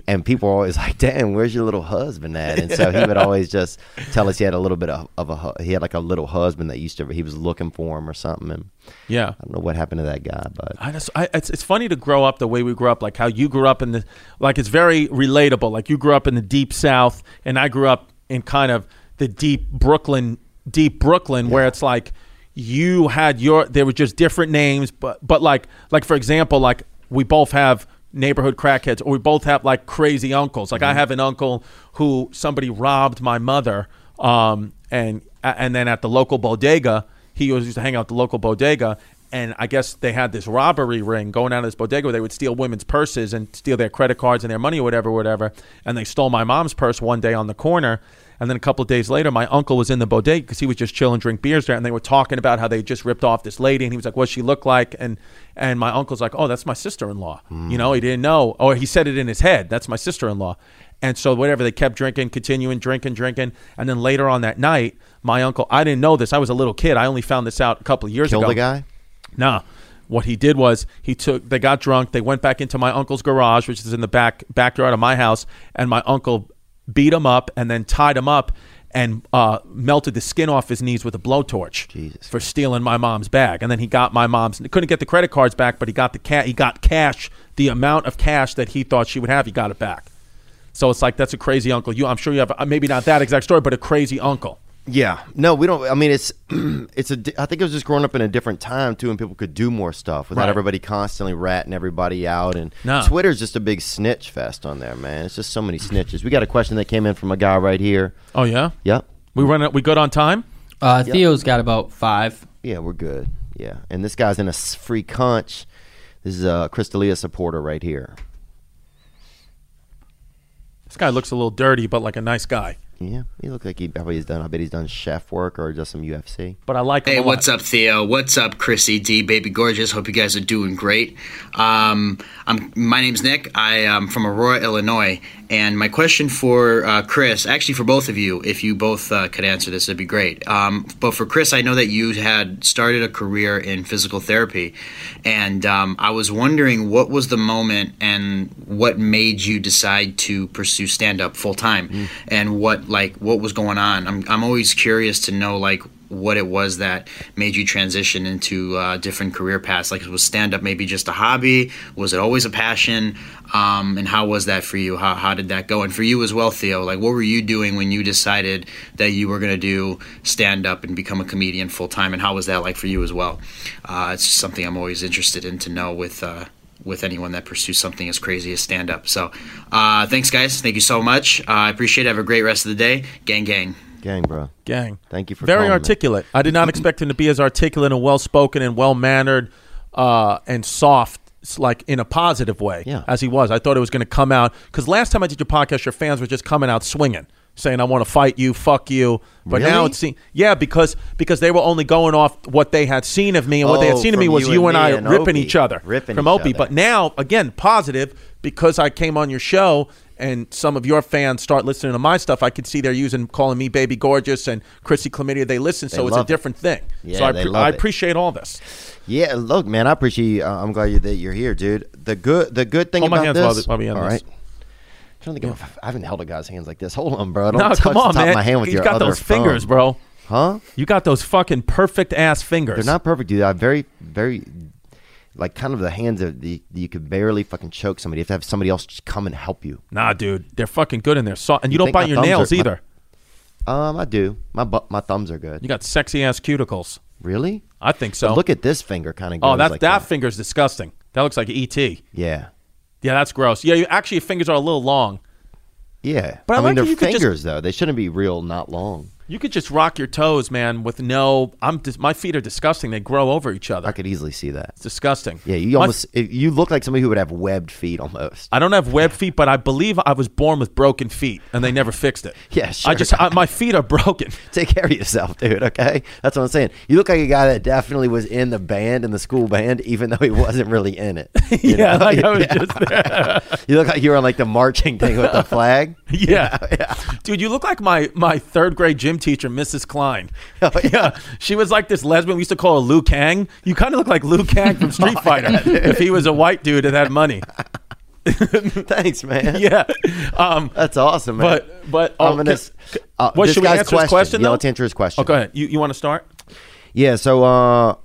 and people were always like, "Damn, where's your little husband at?" And so he would always just tell us he had a little bit of, of a, he had like a little husband that used to, he was looking for him or something, and Yeah. I don't know what happened to that guy, but I just, I, it's, it's funny to grow up the way we grew up, like how you grew up in the, like it's very relatable. Like you grew up in the deep South, and I grew up in kind of the deep Brooklyn, deep Brooklyn, where it's like you had your, there were just different names, but but like like for example, like we both have neighborhood crackheads, or we both have like crazy uncles. Like I have an uncle who somebody robbed my mother, um, and and then at the local bodega, he was used to hang out at the local bodega. And I guess they had this robbery ring going out of this bodega where they would steal women's purses and steal their credit cards and their money or whatever, whatever. And they stole my mom's purse one day on the corner. And then a couple of days later, my uncle was in the bodega because he was just chilling, drink beers there, and they were talking about how they just ripped off this lady, and he was like, "What she look like?" And and my uncle's like, "Oh, that's my sister-in-law." Hmm. You know, he didn't know, or he said it in his head, "That's my sister-in-law." And so whatever, they kept drinking, continuing drinking, drinking, and then later on that night, my uncle, I didn't know this, I was a little kid, I only found this out a couple of years killed ago. the guy. Nah. What he did was he took they got drunk, they went back into my uncle's garage, which is in the back backyard of my house, and my uncle beat him up and then tied him up and uh, melted the skin off his knees with a blowtorch Jesus. for stealing my mom's bag. And then he got my mom's he couldn't get the credit cards back, but he got the cat he got cash, the amount of cash that he thought she would have, he got it back. So it's like that's a crazy uncle. You I'm sure you have uh, maybe not that exact story, but a crazy uncle. Yeah, no, we don't. I mean, it's it's a. I think it was just growing up in a different time too, and people could do more stuff without Right. everybody constantly ratting everybody out. And No. Twitter's just a big snitch fest on there, man. It's just so many snitches. We got a question that came in from a guy right here. Oh yeah? Yep. We run it we good on time? Uh, Theo's got about five. Yeah, we're good. Yeah, and this guy's in a free conch. This is a Crystalia supporter right here. This guy looks a little dirty, but like a nice guy. Yeah, he looks like he probably he's done. I bet he's done chef work or just some UFC. But I like him Hey, a lot. what's up, Theo? What's up, Chrissy D, baby gorgeous? Hope you guys are doing great. Um, I'm my name's Nick. I am from Aurora, Illinois, and my question for uh, Chris, actually for both of you, if you both uh, could answer this, it'd be great. Um, but for Chris, I know that you had started a career in physical therapy, and um, I was wondering what was the moment and what made you decide to pursue stand up full time, and what like what was going on. I'm I'm always curious to know like what it was that made you transition into uh, different career paths. Like, was stand up maybe just a hobby? Was it always a passion? Um, and how was that for you? How, how did that go? And for you as well, Theo, like, what were you doing when you decided that you were going to do stand up and become a comedian full time? And how was that like for you as well? Uh, it's something I'm always interested in to know with. Uh, with anyone that pursues something as crazy as stand up. So, uh, thanks, guys. Thank you so much. Uh, I appreciate it. Have a great rest of the day. Gang, gang. Gang, bro. Gang. Thank you for very calling, man. articulate. I did not expect him to be as articulate and well spoken and well mannered uh, and soft, like in a positive way, Yeah. as he was. I thought it was going to come out because last time I did your podcast, your fans were just coming out swinging, saying, "I want to fight you, fuck you." But now it's it seems, yeah, because because they were only going off what they had seen of me, and what they had Oh, seen of me was you you and I and ripping Opie. each other, Ripping from Opie. other. But now, again, positive because I came on your show and some of your fans start listening to my stuff, I could see they're using calling me baby gorgeous and Chrissy Chlamydia. They listen, so They it's a love it. different thing. Yeah, so I, pre- I appreciate all this. Yeah, look, man, I appreciate. Uh, I'm glad that you're here, dude. The good, the good thing Hold my about hands this. while while all right. this. I don't think I've, I haven't held a guy's hands like this. Hold on, bro. Don't No, touch come the on, top man. of my hand with you your got other those fingers, bro. Huh? You got those fucking perfect ass fingers. They're not perfect, dude. I very, very, like kind of the hands of the you could barely fucking choke somebody. You have to have somebody else just come and help you. Nah, dude, they're fucking good in there. So, and you, You don't bite your nails are- my- either. Um, I do. My bu- my thumbs are good. You got sexy ass cuticles. Really? I think so. But look at this finger, kind of. oh, that's like that, that. finger's disgusting. That looks like ET. Yeah, Yeah, that's gross. Yeah, you, actually, your fingers are a little long. yeah. But I I, mean, like they're could just- fingers though. They shouldn't be real, not long. You could just rock your toes, man, with no. I'm dis- my feet are disgusting. They grow over each other. I could easily see that. It's disgusting. Yeah, you almost if you look like somebody who would have webbed feet almost. I don't have webbed feet, but I believe I was born with broken feet, and they never fixed it. Yeah, I just I, my feet are broken. Take care of yourself, dude. Okay, that's what I'm saying. You look like a guy that definitely was in the band, in the school band, even though he wasn't really in it. You yeah, know? like I was Yeah. just there. You look like you were on like the marching thing with the flag. Yeah. Yeah. Dude, you look like my my third grade gym teacher, Mrs. Klein. Oh, yeah. She was like this lesbian we used to call her Liu Kang. You kind of look like Liu Kang from Street Fighter if he was a white dude and had money. Thanks, man. Yeah. Um, That's awesome, man. but but oh, I'm gonna. can- uh, what, should we answer his question, Yeah, though? let's answer his question. oh, go ahead. You you want to start? Yeah, so uh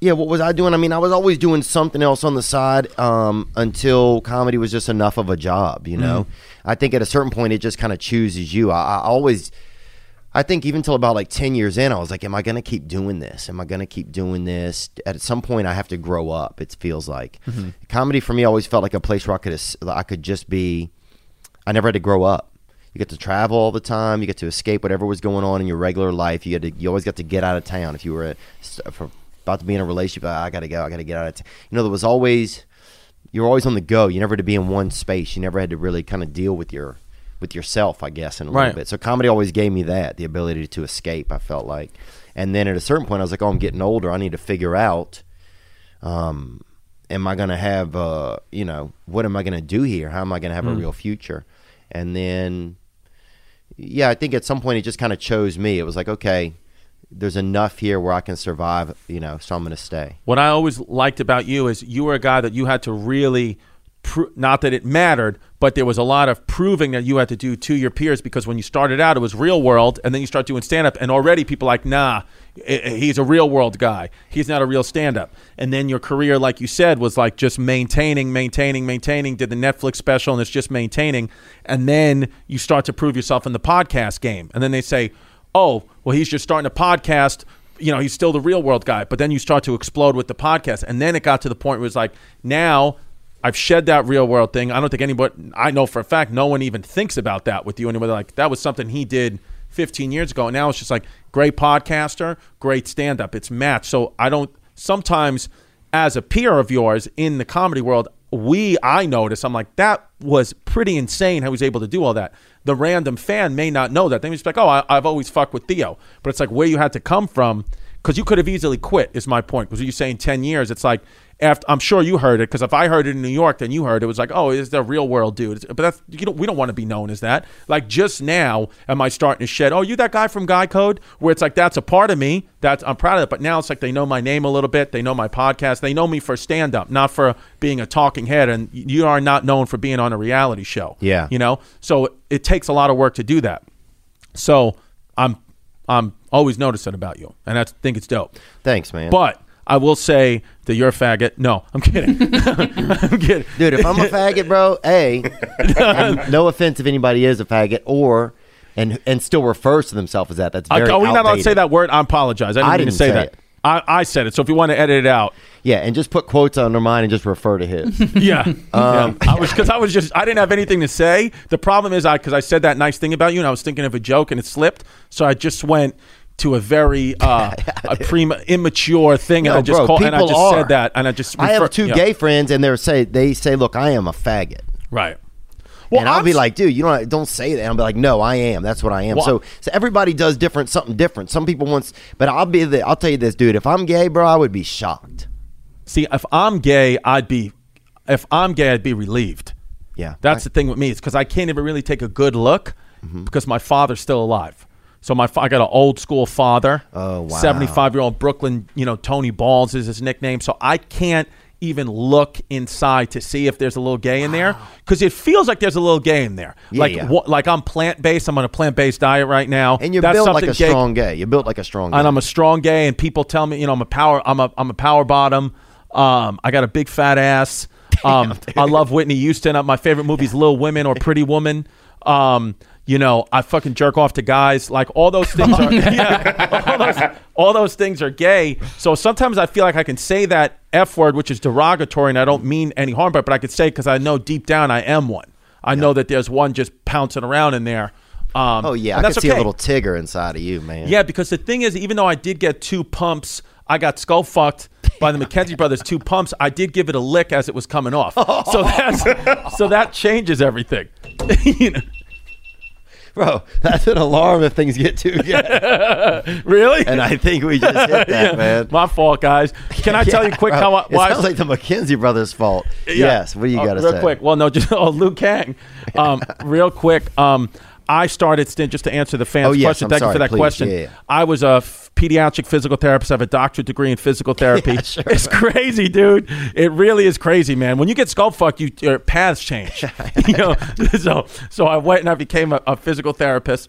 yeah, what was I doing? I mean, I was always doing something else on the side um, until comedy was just enough of a job, you know. I think at a certain point it just kind of chooses you. I, I always I think even till about like 10 years in, I was like, am I going to keep doing this? Am I going to keep doing this? At some point I have to grow up, it feels like. Mm-hmm. Comedy for me always felt like a place where I could I could just be I never had to grow up. You get to travel all the time. You get to escape whatever was going on in your regular life. You had to, you always got to get out of town. If you were about to be in a relationship, ah, I got to go. I got to get out of town. You know, there was always you were always on the go. You never had to be in one space. You never had to really kind of deal with your with yourself, I guess, in a Right. little bit. So comedy always gave me that the ability to escape. I felt like, and then at a certain point, I was like, oh, I'm getting older. I need to figure out. Um, am I going to have, uh, you know, what am I going to do here? How am I going to have a real future? And then, yeah, I think at some point it just kind of chose me. It was like, okay, there's enough here where I can survive, you know, so I'm going to stay. What I always liked about you is you were a guy that you had to really, not that it mattered, but there was a lot of proving that you had to do to your peers because when you started out, it was real world, and then you start doing stand up, and already people are like, nah, he's a real world guy. He's not a real stand up. And then your career, like you said, was like just maintaining, maintaining, maintaining, did the Netflix special, and it's just maintaining. And then you start to prove yourself in the podcast game. And then they say, oh, well, he's just starting a podcast you know, he's still the real world guy. But then you start to explode with the podcast. And then it got to the point where it's like, now I've shed that real world thing. I don't think anybody, I know for a fact, no one even thinks about that with you anymore. Like, that was something he did 15 years ago. And now it's just like, great podcaster, great stand up. It's matched. So I don't, sometimes as a peer of yours in the comedy world, we, I notice, I'm like, that was pretty insane how he was able to do all that. The random fan may not know that. They may just be like, oh, I, I've always fucked with Theo. But it's like where you had to come from, because you could have easily quit, is my point. Because you're saying 10 years, it's like, after, I'm sure you heard it, because if I heard it in New York, then you heard it. It was like, oh, is the real world dude. It's- But that's, you don't, we don't want to be known as that. Like just now, am I starting to shed, oh, you that guy from Guy Code? Where it's like, that's a part of me. That's I'm proud of it. But now it's like they know my name a little bit. They know my podcast. They know me for stand up, not for being a talking head. And you are not known for being on a reality show. Yeah. You know? So it takes a lot of work to do that. So I'm I'm always noticing about you. And I think it's dope. Thanks, man. But I will say that you're a faggot. No, I'm kidding. I'm kidding. Dude, if I'm a faggot, bro, A, no offense if anybody is a faggot, or and and still refers to themselves as that. That's I, very are we not allowed to say that word? I apologize. I didn't I mean didn't say, say that. it. I, I said it. So if you want to edit it out, Yeah, and just put quotes under mine and just refer to his. yeah, Um, yeah. I was because I was just I didn't have anything to say. The problem is I because I said that nice thing about you and I was thinking of a joke and it slipped, so I just went to a very uh, a prema immature thing and I just bro, called and I just are. said that and I just I have two yeah. gay friends, and they say they say, "Look, I am a faggot," right. And I'll I'm be like, "Dude, you don't don't say that." I'll be like, "No, I am. That's what I am." Well, so, so everybody does different, something different. Some people wants, but I'll be the. I'll tell you this, dude. If I'm gay, bro, I would be shocked. See, if I'm gay, I'd be if I'm gay, I'd be relieved. Yeah. That's the thing with me. It's because I can't even really take a good look Mm-hmm. because my father's still alive. So my I got an old school father. Oh, wow. 75 year old Brooklyn, you know, Tony Balls is his nickname. So I can't even look inside to see if there's a little gay in there because it feels like there's a little gay in there. Yeah, like yeah. wha- like I'm plant based. I'm on a plant based diet right now. And you're That's built like a gay- strong gay. You're built like a strong gay. and I'm a strong gay, and people tell me, you know, I'm a power, I'm a, I'm a power bottom. Um, I got a big fat ass. Um, I love Whitney Houston. Uh, My favorite movie is Little Women or Pretty Woman. Um, you know, I fucking jerk off to guys. Like all those things are, yeah, all those, all those things are gay. So sometimes I feel like I can say that f word, which is derogatory, and I don't mean any harm, but but I could say because I know deep down I am one. I know that there's one just pouncing around in there. Um, oh yeah, I can see a little Tigger inside of you, man. Yeah, because the thing is, even though I did get two pumps, I got skull fucked by the McKenzie brothers. Two pumps. I did give it a lick as it was coming off. So that's so that changes everything. you know, bro, that's an alarm if things get too gay. really? and I think we just hit that, Yeah. man. My fault, guys. Can I tell you quick Bro, how I, it why? sounds like the McKenzie brothers' fault. Yeah. Yes. What do you Oh, got to say? real quick. Well, no, just oh, Liu Kang. Um, real quick. Um, I started stint just to answer the fans' Oh, yes, question. I'm Thank you for that please. question. Yeah, yeah. I was a f- pediatric physical therapist. I have a doctorate degree in physical therapy. Yeah, sure. It's crazy, dude. It really is crazy, man. When you get skull fucked, you, your paths change. you know, so so I went and I became a, a physical therapist.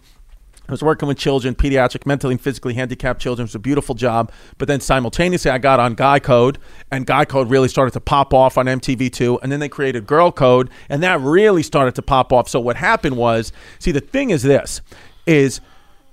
I was working with children, pediatric, mentally and physically handicapped children. It was a beautiful job. But then simultaneously, I got on Guy Code, and Guy Code really started to pop off on MTV2. And then they created Girl Code, and that really started to pop off. So what happened was, see, the thing is this: is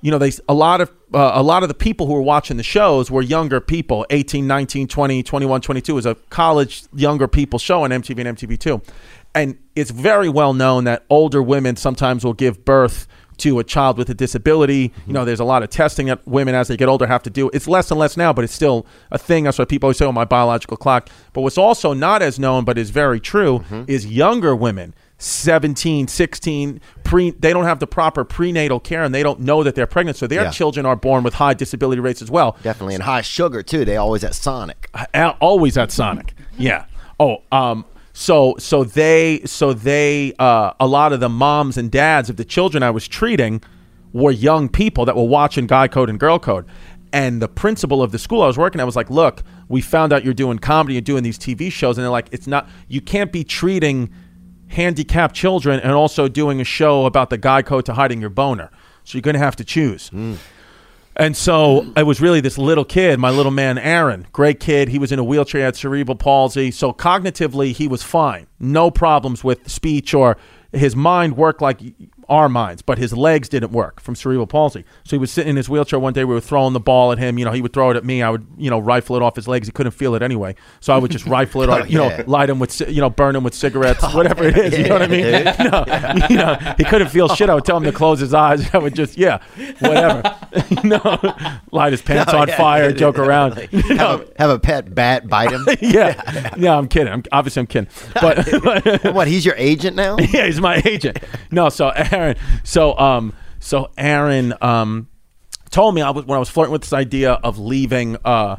you know, they a lot of uh, a lot of the people who were watching the shows were younger people, 18, 19, 20, 21, 22. It was a college younger people show on MTV and MTV2. And it's very well known that older women sometimes will give birth to a child with a disability. You know, there's a lot of testing that women as they get older have to do. It's less and less now, but it's still a thing. That's why people always say, oh, my biological clock. But what's also not as known, but is very true, is younger women 17 16 pre they don't have the proper prenatal care and they don't know that they're pregnant so their Yeah. children are born with high disability rates as well Definitely. And high sugar, too. They always at Sonic. Always at Sonic. Yeah. Oh, um, so so they so they uh, a lot of the moms and dads of the children I was treating were young people that were watching Guy Code and Girl Code. And the principal of the school I was working at was like, "Look, we found out you're doing comedy, you're doing these TV shows, and they're like, it's not you can't be treating handicapped children and also doing a show about the Guy Code to hiding your boner. So you're going to have to choose." And so it was really this little kid, my little man Aaron, great kid. He was in a wheelchair, had cerebral palsy. So cognitively, he was fine. No problems with speech or his mind worked like our minds, but his legs didn't work from cerebral palsy. So he was sitting in his wheelchair one day. We were throwing the ball at him. You know, he would throw it at me. I would, you know, rifle it off his legs. He couldn't feel it anyway. So I would just rifle it Oh, off, you yeah. know, light him with, you know, burn him with cigarettes, oh, whatever it is. you know what I mean? yeah, You know, you know, he couldn't feel shit. I would tell him to close his eyes. I would just, yeah, whatever. you know, light his pants No, on yeah, fire, yeah, joke yeah, around. like, You have, a, have a pet bat bite him. yeah, yeah. I'm kidding. I'm obviously I'm kidding, but what? He's your agent now? yeah, he's my agent. No, so Aaron, so um, so Aaron um, told me I was when I was flirting with this idea of leaving uh,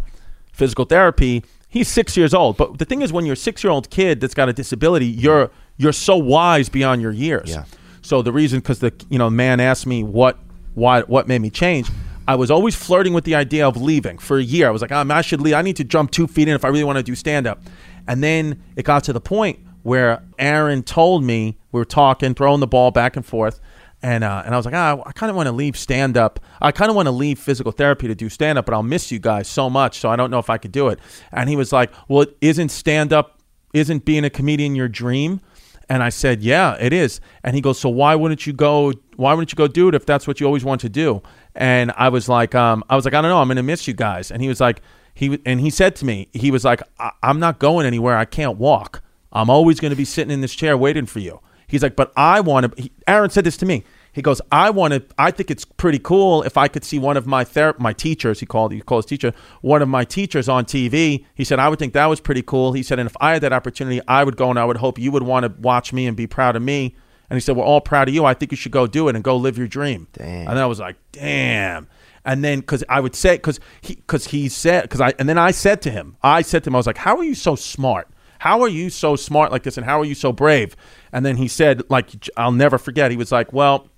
physical therapy. He's six years old, but the thing is, when you're a six year old kid that's got a disability, you're you're so wise beyond your years. Yeah. So the reason, because the you know man asked me what why what made me change. I was always flirting with the idea of leaving for a year. I was like, um, I should leave. I need to jump two feet in if I really want to do stand up. And then it got to the point where Aaron told me we were talking, throwing the ball back and forth, and uh, and I was like, ah, I kind of want to leave stand up. I kind of want to leave physical therapy to do stand up, but I'll miss you guys so much, so I don't know if I could do it. And he was like, Well, isn't stand up, isn't being a comedian your dream? And I said, "Yeah, it is." And he goes, "So why wouldn't you go? Why wouldn't you go do it if that's what you always want to do?" And I was like, um, "I was like, I don't know. I'm gonna miss you guys." And he was like, he and he said to me, he was like, I- "I'm not going anywhere. I can't walk. I'm always gonna be sitting in this chair waiting for you." He's like, "But I want to." Aaron said this to me. He goes, "I want to. I think it's pretty cool if I could see one of my ther- my teachers. He called he called his teacher one of my teachers on TV. He said I would think that was pretty cool. He said, and if I had that opportunity, I would go and I would hope you would want to watch me and be proud of me. And he said, we're all proud of you. I think you should go do it and go live your dream. Damn. And I was like, damn. And then, because I would say, because he, because he said, because I, and then I said to him, I said to him, I was like, how are you so smart? how are you so smart like this, and how are you so brave? And then he said, like, I'll never forget. He was like, well.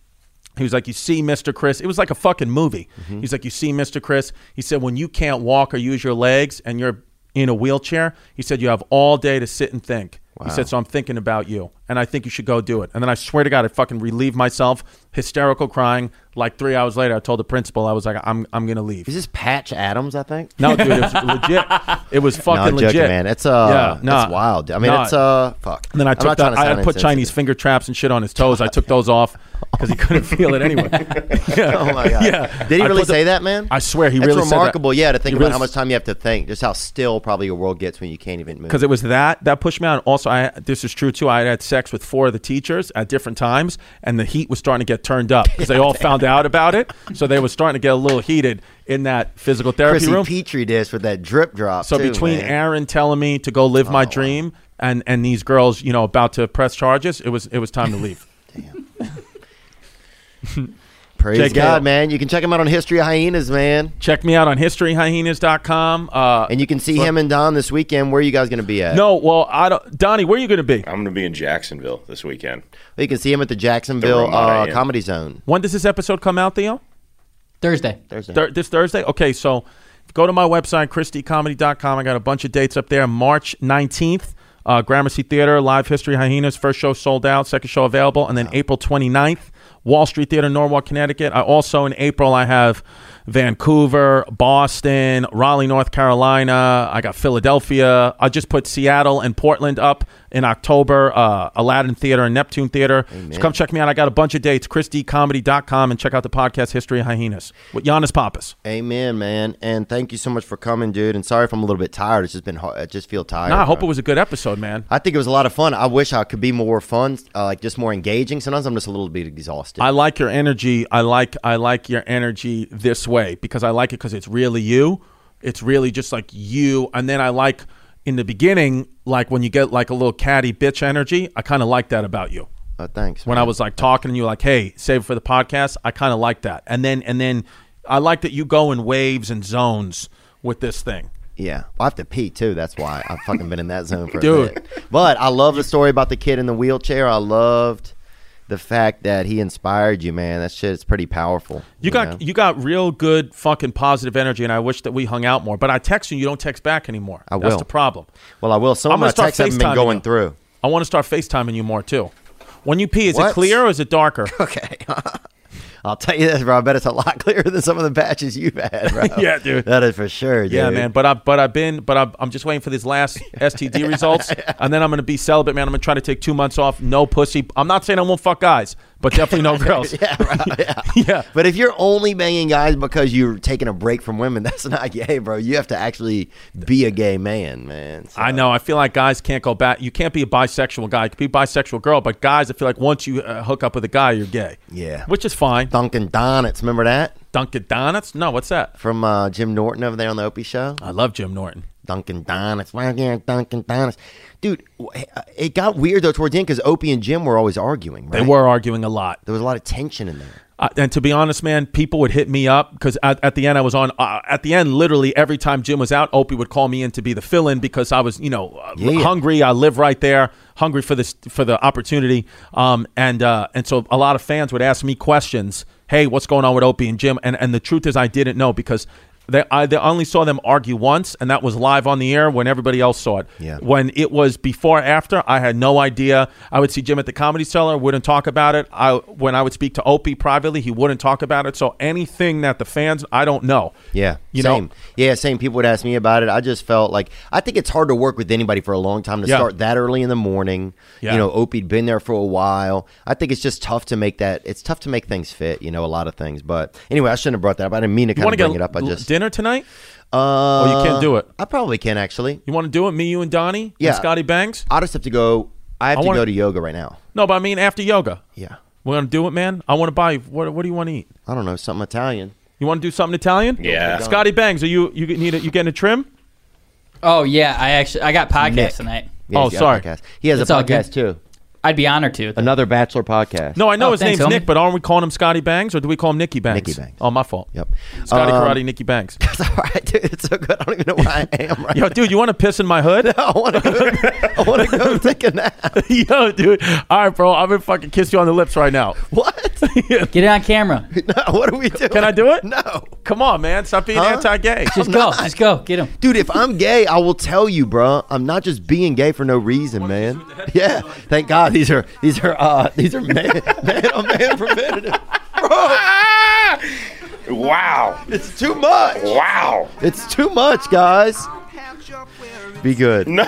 He was like, You see, Mr. Chris. It was like a fucking movie. Mm-hmm. He's like, You see, Mr. Chris. He said, When you can't walk or use your legs and you're in a wheelchair, he said, You have all day to sit and think. He said, So I'm thinking about you and I think you should go do it. And then I swear to God, I fucking relieved myself, hysterical crying. Like three hours later, I told the principal, I was like, I'm, I'm going to leave. Is this Patch Adams? I think. No, dude, it was legit. It was No, fucking I'm joking, legit, man. It's uh, yeah, nah, it's wild. I mean, nah. it's uh, fuck. And then I I'm took not trying to I sound had put insensitive. Chinese finger traps and shit on his toes. I took those off because he couldn't feel it anyway. yeah. Oh my god! Yeah. Did he I really put the- say that, man? I swear he That's really said that. remarkable. Yeah, to think He about really how much time you have to think, just how still probably your world gets when you can't even move. because it was that that pushed me on. Also, I this is true too. I had had sex with four of the teachers at different times, and the heat was starting to get turned up because they all found out about it. So they were starting to get a little heated in that physical therapy Chrissy room. Petri dish with that drip drop. So too, between man. Oh, Aaron telling me to go live my oh. dream and and these girls, you know, about to press charges, it was it was time to leave. praise Jake God, Hale. man. You can check him out on History of Hyenas, man. Check me out on historyhyenas.com. Uh, And you can see him and Don this weekend. Where are you guys going to be at? no, well, I don't. Donnie, where are you going to be? I'm going to be in Jacksonville this weekend. you can see him at the Jacksonville Ramada uh, Comedy Zone When does this episode come out, Theo? Thursday. Thursday. Thur- this Thursday? Okay, so go to my website, chrisdcomedy.com. I got a bunch of dates up there. March 19th, uh, Gramercy Theater, Live History Hyenas. First show sold out, second show available. And then April 29th, Wall Street Theater, Norwalk, Connecticut. I also, in April, I have Vancouver, Boston, Raleigh, North Carolina. I got Philadelphia. I just put Seattle and Portland up in October. Uh, Aladdin Theater and Neptune Theater. So come check me out. I got a bunch of dates. ChrisDComedy.com and check out the podcast History of Hyenas with Yannis Pappas. Amen, man. And thank you so much for coming, dude. And sorry if I'm a little bit tired. It's just been hard. I just feel tired. Nah, I hope bro. it was a good episode, man. I think it was a lot of fun. I wish I could be more fun, uh, like just more engaging. Sometimes I'm just a little bit exhausted. I like your energy. I like I like your energy this way because I like it because it's really you. It's really just like you. And then I like in the beginning, like when you get like a little catty bitch energy. I kind of like that about you. Uh, thanks. When man. I was like talking to you, like, "Hey, save it for the podcast." I kind of like that. And then and then I like that you go in waves and zones with this thing. Yeah, I have to pee too. That's why I've fucking been in that zone for Dude. a bit. But I love the story about the kid in the wheelchair. I loved the fact that he inspired you, man. That shit is pretty powerful. You got know? you got real good fucking positive energy, and I wish that we hung out more. But I text you, you don't text back anymore. I That's will. the problem. Well, I will. Some I'm of my texts haven't been going you. through. I want to start FaceTiming you more too. When you pee, is it clear or is it darker? Okay. I'll tell you this, bro. I bet it's a lot clearer than some of the patches you've had, bro. Yeah, dude. That is for sure, dude. Yeah, man. But I but I've been but I'm, I'm just waiting for these last STD results, and then I'm gonna be celibate, man. I'm gonna try to take two months off, no pussy. I'm not saying I won't fuck guys, but definitely no girls. Yeah, right, yeah. Yeah. But if you're only banging guys because you're taking a break from women, that's not gay, bro. You have to actually be a gay man, man. So- I know. I feel like guys can't go back. You can't be a bisexual guy. You can be a bisexual girl, but guys, I feel like once you uh, hook up with a guy, you're gay. Yeah. which is fine. Dunkin' Donuts, remember that? Dunkin' Donuts? No, what's that? From uh, Jim Norton over there on the Opie show? I love Jim Norton. Dunkin' Donuts. Why can't Dunkin' Donuts? Dude, it got weird though towards the end because Opie and Jim were always arguing, right? They were arguing a lot. There was a lot of tension in there. Uh, and to be honest, man, people would hit me up because at, at the end I was on. Uh, at the end, literally every time Jim was out, Opie would call me in to be the fill-in because I was, you know, uh, Yeah. hungry. I live right there, hungry for this for the opportunity. Um, and uh, and so a lot of fans would ask me questions. Hey, what's going on with Opie and Jim? And and the truth is, I didn't know because. They, I they only saw them argue once, and that was live on the air when everybody else saw it. Yeah. When it was before, after, I had no idea. I would see Jim at the Comedy Cellar, wouldn't talk about it. I when I would speak to Opie privately, he wouldn't talk about it. So anything that the fans, I don't know. Yeah, You same. know? Yeah, same. People would ask me about it. I just felt like I think it's hard to work with anybody for a long time to Yeah. start that early in the morning. Yeah. You know, Opie'd been there for a while. I think it's just tough to make that. It's tough to make things fit. You know, a lot of things. But anyway, I shouldn't have brought that up. I didn't mean to kind of bring it up. I just dinner tonight? Uh, you can't do it? I probably can actually. You want to do it? Me, you, and Donnie, Yeah. and Scotty Bangs. I just have to go. I have I to wanna- go to yoga right now. No, but I mean after yoga. Yeah. We're gonna do it, man. I want to buy. What What do you want to eat? I don't know something Italian. You want to do something Italian? Yeah. Scotty Bangs, are you you need a, you getting a trim? Oh yeah, I actually I got podcast tonight. Yeah, Oh, he's a sorry. podcast. He has It's a podcast too. I'd be honored to. Another Bachelor podcast. No, I know Oh, his thanks, name's homie. Nick, but aren't we calling him Scotty Bangs or do we call him Nicky Bangs? Nicky Bangs. Oh, my fault. Yep. Scotty Um, Karate, Nicky Bangs. It's all right, dude. It's so good. I don't even know where I am right Yo, dude, you want to piss in my hood? now. I want to go. I want to go take a nap. Yo, dude. All right, bro. I'm gonna fucking kiss you on the lips right now. What? Get it on camera. No, what are we doing? Can I do it? No. Come on, man. Stop being Huh? anti-gay. Just go. Just go. Get him. Dude, if I'm gay, I will tell you, bro. I'm not just being gay for no reason, man. Yeah, thank God these are these are uh these are man man on man preventative. Wow. It's too much. Wow. It's too much, guys. Be good. No,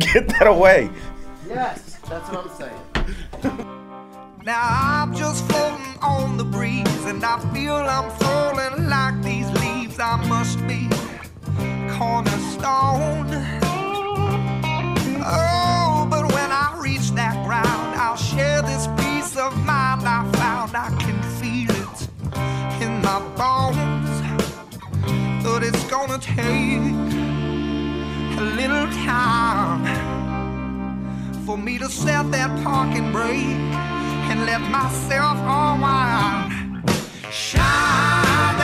get that away. Yes, that's what I'm saying. Now I'm just floating on the breeze, and I feel I'm falling like these leaves. I must be cornerstone. Oh, but when I reach that ground, I'll share this peace of mind I found. I can feel it in my bones, but it's gonna take a little time for me to set that parking brake and let myself unwind. Shine